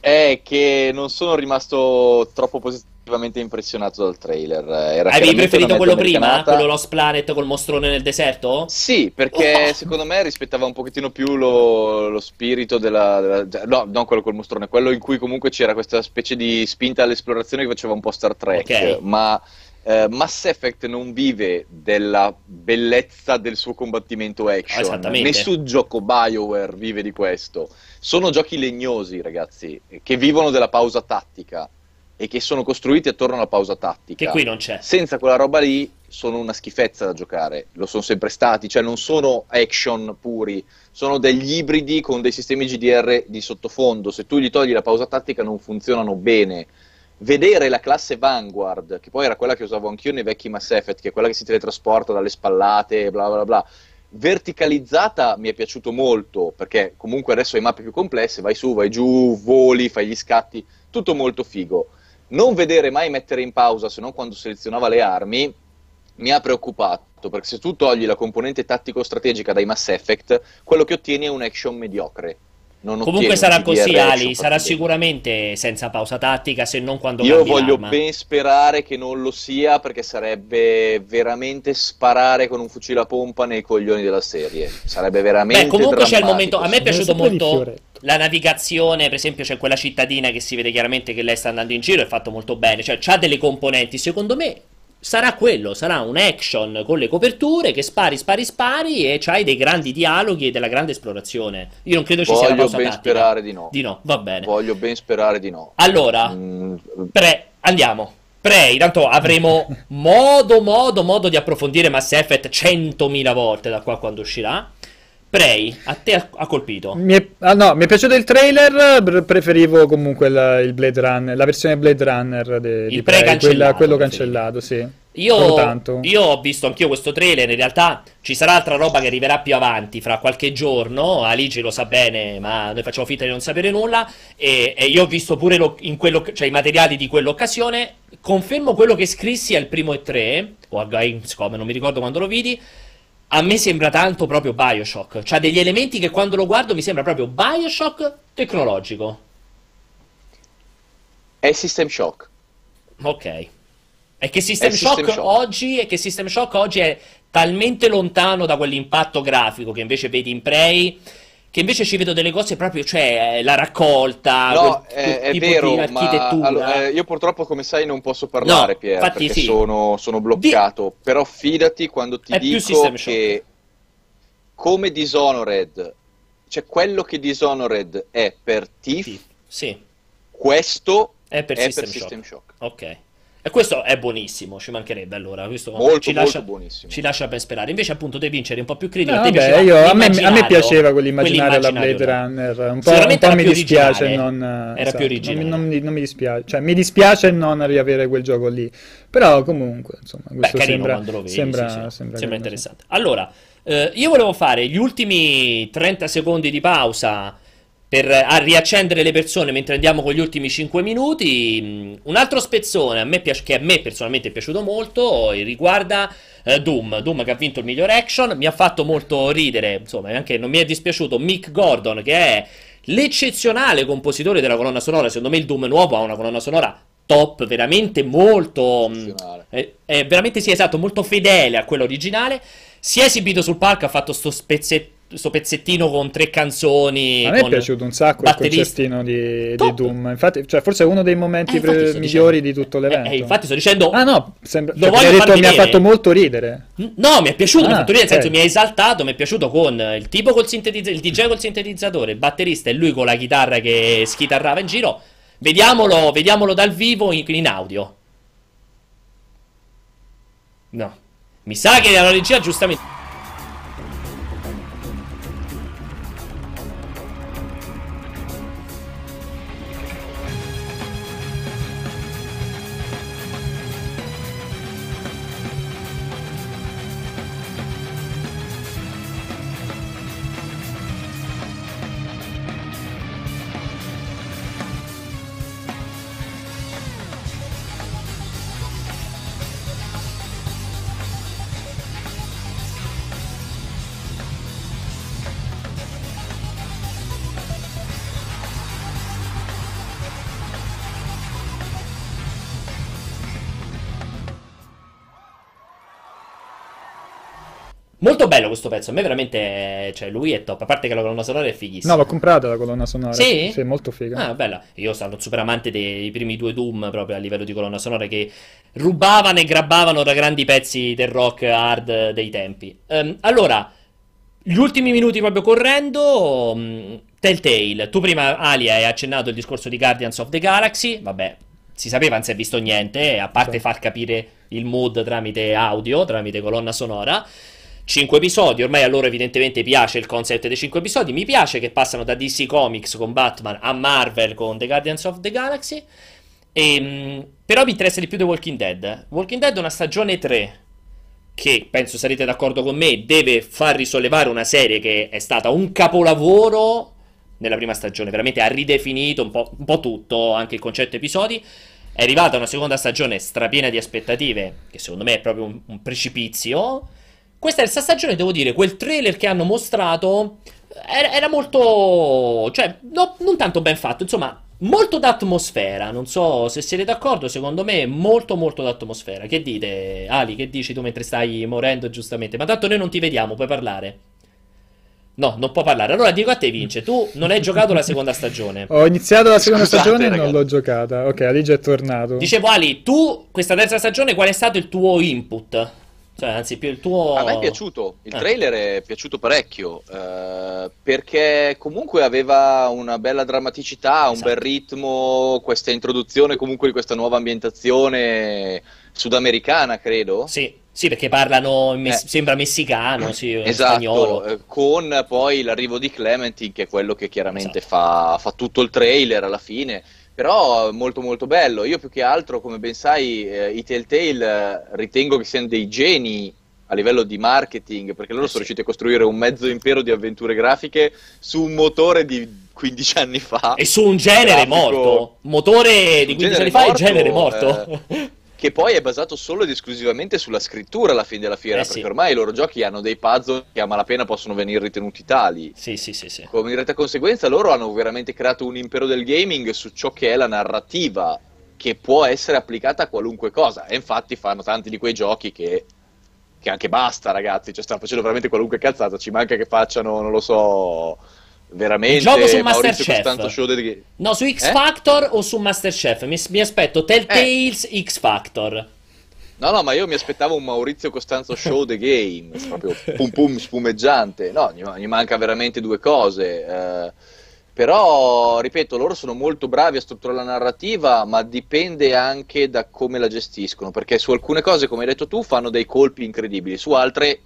È che non sono rimasto troppo positivamente impressionato dal trailer. Era Avevi preferito quello prima? Quello Lost Planet col mostrone nel deserto? Sì, perché oh. secondo me rispettava un pochettino più lo, lo spirito della, della, cioè, No, non quello col mostrone, quello in cui comunque c'era questa specie di spinta all'esplorazione che faceva un po' Star Trek. Okay. Ma Uh, Mass Effect non vive della bellezza del suo combattimento action. Nessun gioco BioWare vive di questo. Sono giochi legnosi, ragazzi, che vivono della pausa tattica e che sono costruiti attorno alla pausa tattica. Che qui non c'è. Senza quella roba lì sono una schifezza da giocare. Lo sono sempre stati, cioè non sono action puri, sono degli ibridi con dei sistemi GDR di sottofondo. Se tu gli togli la pausa tattica non funzionano bene vedere la classe Vanguard, che poi era quella che usavo anch'io nei vecchi Mass Effect, che è quella che si teletrasporta dalle spallate, bla bla bla, verticalizzata mi è piaciuto molto, perché comunque adesso hai mappe più complesse, vai su, vai giù, voli, fai gli scatti, tutto molto figo. Non vedere mai mettere in pausa, se non quando selezionava le armi, mi ha preoccupato, perché se tu togli la componente tattico-strategica dai Mass Effect, quello che ottieni è un action mediocre Comunque sarà così, Ali. Sarà sicuramente senza pausa tattica, se non quando Io voglio l'arma. ben sperare che non lo sia, perché sarebbe veramente sparare con un fucile a pompa nei coglioni della serie. Sarebbe veramente. Beh, comunque c'è il momento. A me è piaciuto molto la navigazione. Per esempio, c'è quella cittadina che si vede chiaramente che lei sta andando in giro. È fatto molto bene. Cioè, ha delle componenti. Secondo me sarà quello, sarà un action con le coperture che spari, spari, spari e c'hai dei grandi dialoghi e della grande esplorazione. Io non credo ci Voglio sia una pausa ben tattica. sperare di no. Di no, va bene. Voglio ben sperare di no. Allora, mm. pre, andiamo. Prey, tanto avremo modo, modo, modo di approfondire Mass Effect 100.000 volte da qua quando uscirà. Prey, a te ha, colpito? Mi è, ah, no, mi è piaciuto il trailer, preferivo comunque la, il Blade Runner, la versione Blade Runner de, il di Prey, quella, quello cancellato, sì. Io, io, ho visto anch'io questo trailer, in realtà ci sarà altra roba che arriverà più avanti, fra qualche giorno, Alice lo sa bene, ma noi facciamo finta di non sapere nulla, e, e io ho visto pure lo, cioè, i materiali di quell'occasione, confermo quello che scrissi al primo E3, o a Gamescom, non mi ricordo quando lo vidi, a me sembra tanto proprio Bioshock. Cioè, degli elementi che quando lo guardo mi sembra proprio Bioshock tecnologico. È System Shock. Ok. E che System, Shock, System Shock, oggi è che System Shock oggi è talmente lontano da quell'impatto grafico che invece vedi in Prey che invece ci vedo delle cose proprio, cioè la raccolta, no, è, è vero, ma allora, eh, io purtroppo come sai non posso parlare, no, Pier, perché sì. sono, sono, bloccato, Di... però fidati quando ti è dico che come Dishonored, cioè quello che Dishonored è per Tiff, sì. questo è per, è System, per System Shock. Shock. Ok. E questo è buonissimo, ci mancherebbe allora. Questo molto, ci, lascia, buonissimo. ci lascia ben sperare. Invece, appunto, devi vincere un po' più critico. No, a, vabbè, io, a, me, a, me, piaceva quell'immaginario della Blade Runner. Un po', un po mi dispiace. Non, era esatto, più originale. Non, non, non, mi dispiace, cioè, mi dispiace non riavere quel gioco lì. Però, comunque, insomma, questo Beh, sembra, vedi, sembra, sì, sì. sembra, sembra interessante. Allora, eh, io volevo fare gli ultimi 30 secondi di pausa per a riaccendere le persone mentre andiamo con gli ultimi 5 minuti. Mm, un altro spezzone a me piace, che a me personalmente è piaciuto molto riguarda eh, Doom. Doom che ha vinto il miglior action. Mi ha fatto molto ridere, insomma, anche non mi è dispiaciuto Mick Gordon che è l'eccezionale compositore della colonna sonora. Secondo me il Doom nuovo ha una colonna sonora top, veramente molto... È, è veramente sì, esatto, molto fedele a quello originale. Si è esibito sul palco, ha fatto sto spezzetto questo pezzettino con tre canzoni. A me è piaciuto un sacco il concertino di, di, Doom. Infatti, cioè, forse è uno dei momenti eh, pre- migliori di tutto l'evento. Eh, eh, infatti, sto dicendo. Ah, no, sembra, cioè, mi, detto, mi ha fatto molto ridere. No, mi è piaciuto. Ah, mi ha fatto ridere, nel senso, okay. mi ha esaltato. Mi è piaciuto con il tipo col sintetizzatore, il DJ col sintetizzatore, il batterista e lui con la chitarra che schitarrava in giro. Vediamolo, vediamolo dal vivo in, in audio. No. Mi sa che la regia giustamente. Molto bello questo pezzo, a me veramente, cioè lui è top, a parte che la colonna sonora è fighissima. No, l'ho comprata la colonna sonora. Sì? Sì, molto figa. Ah, bella. Io sono un super amante dei primi due Doom proprio a livello di colonna sonora che rubavano e grabbavano da grandi pezzi del rock hard dei tempi. Um, allora, gli ultimi minuti proprio correndo, um, Telltale. Tu prima, Ali, hai accennato il discorso di Guardians of the Galaxy, vabbè, si sapeva, non si è visto niente, a parte sì. far capire il mood tramite audio, tramite colonna sonora. 5 episodi, ormai a loro evidentemente piace il concept dei 5 episodi, mi piace che passano da DC Comics con Batman a Marvel con The Guardians of the Galaxy, e, ehm, però mi interessa di più The Walking Dead. Walking Dead è una stagione 3 che, penso sarete d'accordo con me, deve far risollevare una serie che è stata un capolavoro nella prima stagione, veramente ha ridefinito un po', un po tutto, anche il concetto episodi. È arrivata una seconda stagione strapiena di aspettative, che secondo me è proprio un, un precipizio. Questa terza stagione, devo dire, quel trailer che hanno mostrato era, era molto... cioè, no, non tanto ben fatto, insomma, molto d'atmosfera. Non so se siete d'accordo, secondo me molto molto d'atmosfera. Che dite, Ali, che dici tu mentre stai morendo giustamente? Ma tanto noi non ti vediamo, puoi parlare. No, non può parlare. Allora dico a te, Vince, tu non hai giocato la seconda stagione. Ho iniziato la seconda Scusate, stagione e non l'ho giocata. Ok, Aligi è tornato. Dicevo, Ali, tu, questa terza stagione, qual è stato il tuo input? Cioè, anzi, più il tuo. A me è piaciuto. Il eh. trailer è piaciuto parecchio. Eh, perché comunque aveva una bella drammaticità, un esatto. bel ritmo. Questa introduzione, comunque, di questa nuova ambientazione sudamericana, credo. Sì. Sì, perché parlano, mes- eh. sembra messicano, sì, esatto, spagnolo. Eh, con poi l'arrivo di Clementine, che è quello che chiaramente esatto. fa, fa tutto il trailer alla fine però molto molto bello. Io più che altro, come ben sai, eh, i Telltale eh, ritengo che siano dei geni a livello di marketing, perché loro eh sono riusciti a costruire un mezzo impero di avventure grafiche su un motore di 15 anni fa. E su un genere grafico, morto. Motore di 15 anni fa e genere morto. Che poi è basato solo ed esclusivamente sulla scrittura alla fine della fiera, eh, perché sì. ormai i loro giochi hanno dei puzzle che a malapena possono venire ritenuti tali. Sì, sì, sì, sì. Come diretta conseguenza loro hanno veramente creato un impero del gaming su ciò che è la narrativa, che può essere applicata a qualunque cosa, e infatti fanno tanti di quei giochi che che anche basta ragazzi, cioè stanno facendo veramente qualunque cazzata, ci manca che facciano, non lo so, veramente gioco su Masterchef. no su X eh? Factor o su Masterchef? Mi, mi aspetto Telltales eh. X Factor. No no ma io mi aspettavo un Maurizio Costanzo Show the Game proprio pum pum spumeggiante no gli, gli manca veramente due cose eh, Però, ripeto, loro sono molto bravi a strutturare la narrativa, ma dipende anche da come la gestiscono, perché su alcune cose, come hai detto tu, fanno dei colpi incredibili, su altre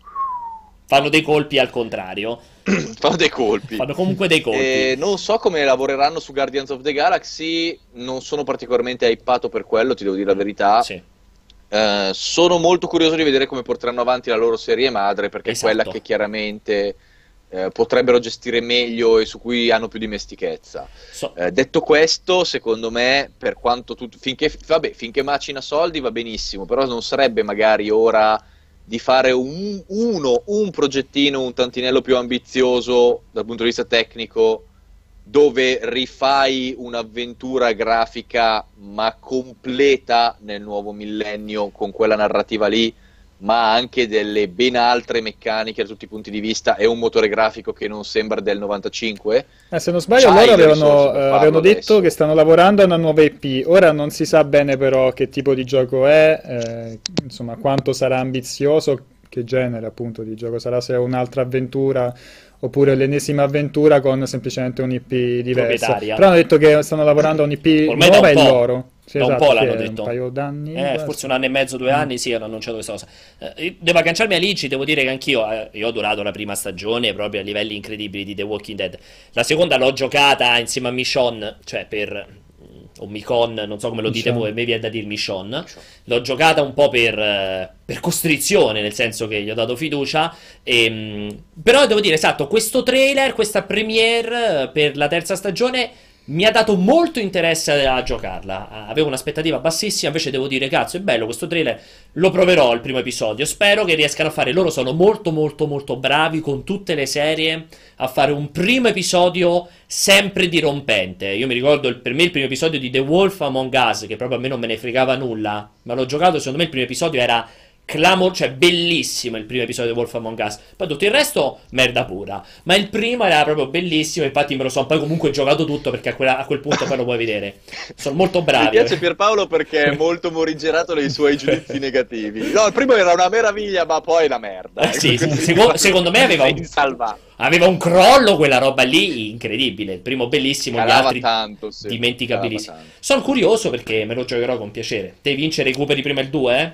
fanno dei colpi al contrario. fanno dei colpi. Fanno comunque dei colpi. Eh, non so come lavoreranno su Guardians of the Galaxy, non sono particolarmente hypato per quello, ti devo dire la verità. Sì. Eh, sono molto curioso di vedere come porteranno avanti la loro serie madre, perché esatto. è quella che chiaramente eh, potrebbero gestire meglio e su cui hanno più dimestichezza. So. Eh, detto questo, secondo me, per quanto tutto, finché, vabbè, finché macina soldi va benissimo, però non sarebbe magari ora di fare un, uno, un progettino un tantinello più ambizioso dal punto di vista tecnico dove rifai un'avventura grafica ma completa nel nuovo millennio con quella narrativa lì ma anche delle ben altre meccaniche da tutti i punti di vista e un motore grafico che non sembra del 95. Eh, se non sbaglio, loro avevano, eh, avevano detto che stanno lavorando a una nuova IP. Ora non si sa bene però che tipo di gioco è, eh, insomma, quanto sarà ambizioso, che genere appunto di gioco sarà, se è un'altra avventura oppure l'ennesima avventura con semplicemente un'IP diversa. Però hanno detto che stanno lavorando a un'IP Ormai nuova e loro. Sì, da esatto, un po' l'hanno detto. Un paio d'anni. Eh, forse un anno e mezzo, due mm. anni, sì, hanno annunciato questa cosa. Eh, devo agganciarmi a Ligi, devo dire che anch'io eh, io ho adorato la prima stagione proprio a livelli incredibili di The Walking Dead. La seconda l'ho giocata insieme a Michonne, cioè per o Micon, non so come lo dite voi, a me viene da dire Michon. L'ho giocata un po' per, eh, per, costrizione, nel senso che gli ho dato fiducia. E, ehm, però devo dire, esatto, questo trailer, questa premiere eh, per la terza stagione mi ha dato molto interesse a giocarla. Avevo un'aspettativa bassissima, invece devo dire, cazzo, è bello questo trailer. Lo proverò il primo episodio. Spero che riescano a fare. Loro sono molto, molto, molto bravi con tutte le serie a fare un primo episodio sempre dirompente. Io mi ricordo il, per me il primo episodio di The Wolf Among Us, che proprio a me non me ne fregava nulla, ma l'ho giocato. Secondo me il primo episodio era clamor, cioè bellissimo il primo episodio di Wolf Among Us. Poi tutto il resto, merda pura. Ma il primo era proprio bellissimo. Infatti, me lo so. Poi, comunque, giocato tutto perché a, quella, a quel punto poi lo puoi vedere. Sono molto bravi. Mi piace Pierpaolo perché è molto morigerato nei suoi giudizi negativi. No, il primo era una meraviglia, ma poi una merda. Eh, sì, secondo, secondo me aveva un, aveva un crollo quella roba lì incredibile. Il primo bellissimo, Calava gli altri tanto, sì. dimenticabilissimi. Sono curioso perché me lo giocherò con piacere. Te vince recuperi prima il 2, eh?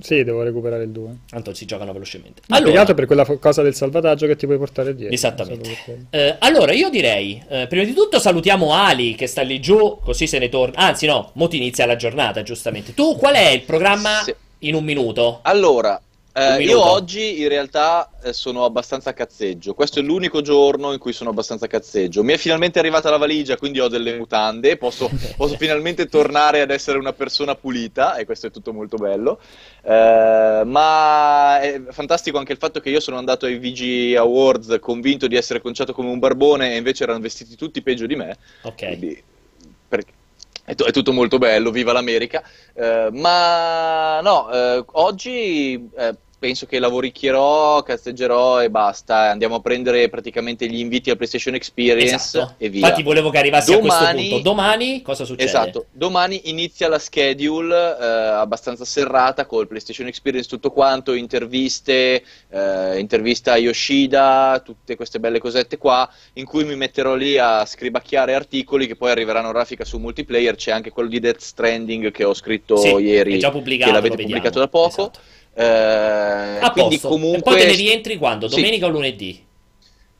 Sì, devo recuperare il 2. Tanto si giocano velocemente. Allora, per quella cosa del salvataggio che ti puoi portare dietro. Esattamente. Eh, allora, io direi, eh, prima di tutto salutiamo Ali che sta lì giù, così se ne torna. Anzi, no, mo ti inizia la giornata, giustamente. Tu qual è il programma sì. in un minuto? Allora, eh, io oggi in realtà eh, sono abbastanza cazzeggio. Questo è l'unico giorno in cui sono abbastanza cazzeggio. Mi è finalmente arrivata la valigia, quindi ho delle mutande. Posso, posso finalmente tornare ad essere una persona pulita, e questo è tutto molto bello. Eh, ma è fantastico anche il fatto che io sono andato ai VG Awards convinto di essere conciato come un barbone, e invece erano vestiti tutti peggio di me. Ok. Quindi, perché è, tutto molto bello, viva l'America. Eh, ma no, eh, oggi eh, penso che lavoricchierò, cazzeggerò e basta. Andiamo a prendere praticamente gli inviti al PlayStation Experience esatto. e via. Infatti volevo che arrivassi domani, a questo punto. Domani cosa succede? Esatto, domani inizia la schedule eh, abbastanza serrata col PlayStation Experience tutto quanto, interviste, eh, intervista a Yoshida, tutte queste belle cosette qua, in cui mi metterò lì a scribacchiare articoli che poi arriveranno a raffica su multiplayer. C'è anche quello di Death Stranding che ho scritto sì, ieri, che l'avete pubblicato da poco. Esatto. Eh, a quindi comunque... E poi te ne rientri quando? Domenica sì. o lunedì?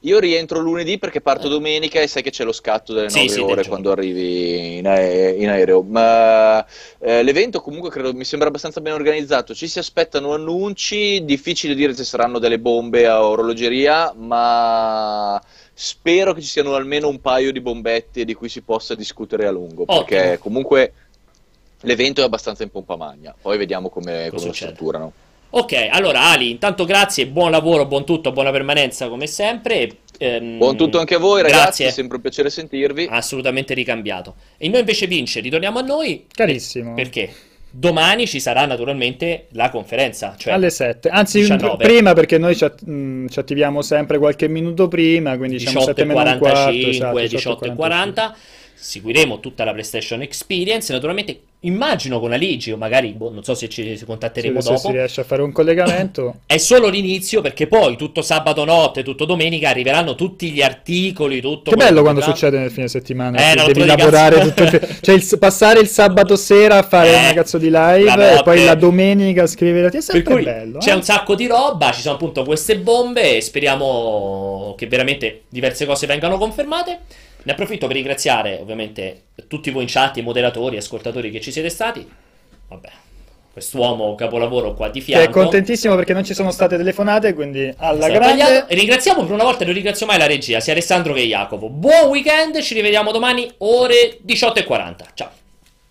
Io rientro lunedì perché parto eh. domenica e sai che c'è lo scatto delle 9 sì, ore quando arrivi in, ae- in aereo. Ma eh, l'evento comunque credo mi sembra abbastanza ben organizzato. Ci si aspettano annunci, difficile dire se saranno delle bombe a orologeria, ma spero che ci siano almeno un paio di bombette di cui si possa discutere a lungo. Ottimo. Perché comunque l'evento è abbastanza in pompa magna. Poi vediamo come, come lo strutturano. Ok, allora Ali, intanto grazie, buon lavoro, buon tutto, buona permanenza come sempre. Ehm, buon tutto anche a voi ragazzi, grazie. è sempre un piacere sentirvi. Assolutamente ricambiato. E noi invece Vince, ritorniamo a noi. Carissimo. Perché? Domani ci sarà naturalmente la conferenza, cioè alle 7. Anzi, 19. prima perché noi ci, att- mh, mm, ci, attiviamo sempre qualche minuto prima, quindi diciamo 7 meno 45, 18 e 40. Seguiremo tutta la PlayStation Experience. Naturalmente immagino con Aligi o magari boh, non so se ci contatteremo sì, dopo. Se si riesce a fare un collegamento. È solo l'inizio perché poi tutto sabato notte, tutto domenica arriveranno tutti gli articoli, tutto Che bello quando succede nel fine settimana, eh, devi lavorare tutto il cioè il, passare il sabato sera a fare eh, una cazzo di live e poi la domenica scrivere è sempre bello. C'è eh? un sacco di roba, ci sono appunto queste bombe e speriamo che veramente diverse cose vengano confermate. Ne approfitto per ringraziare ovviamente tutti voi in chat, i moderatori, ascoltatori che ci siete stati. Vabbè, quest'uomo capolavoro qua di fianco. Che è contentissimo perché non ci sono state telefonate, quindi alla grande. E ringraziamo per una volta, non ringrazio mai la regia, sia Alessandro che Jacopo. Buon weekend, ci rivediamo domani ore 18.40. Ciao.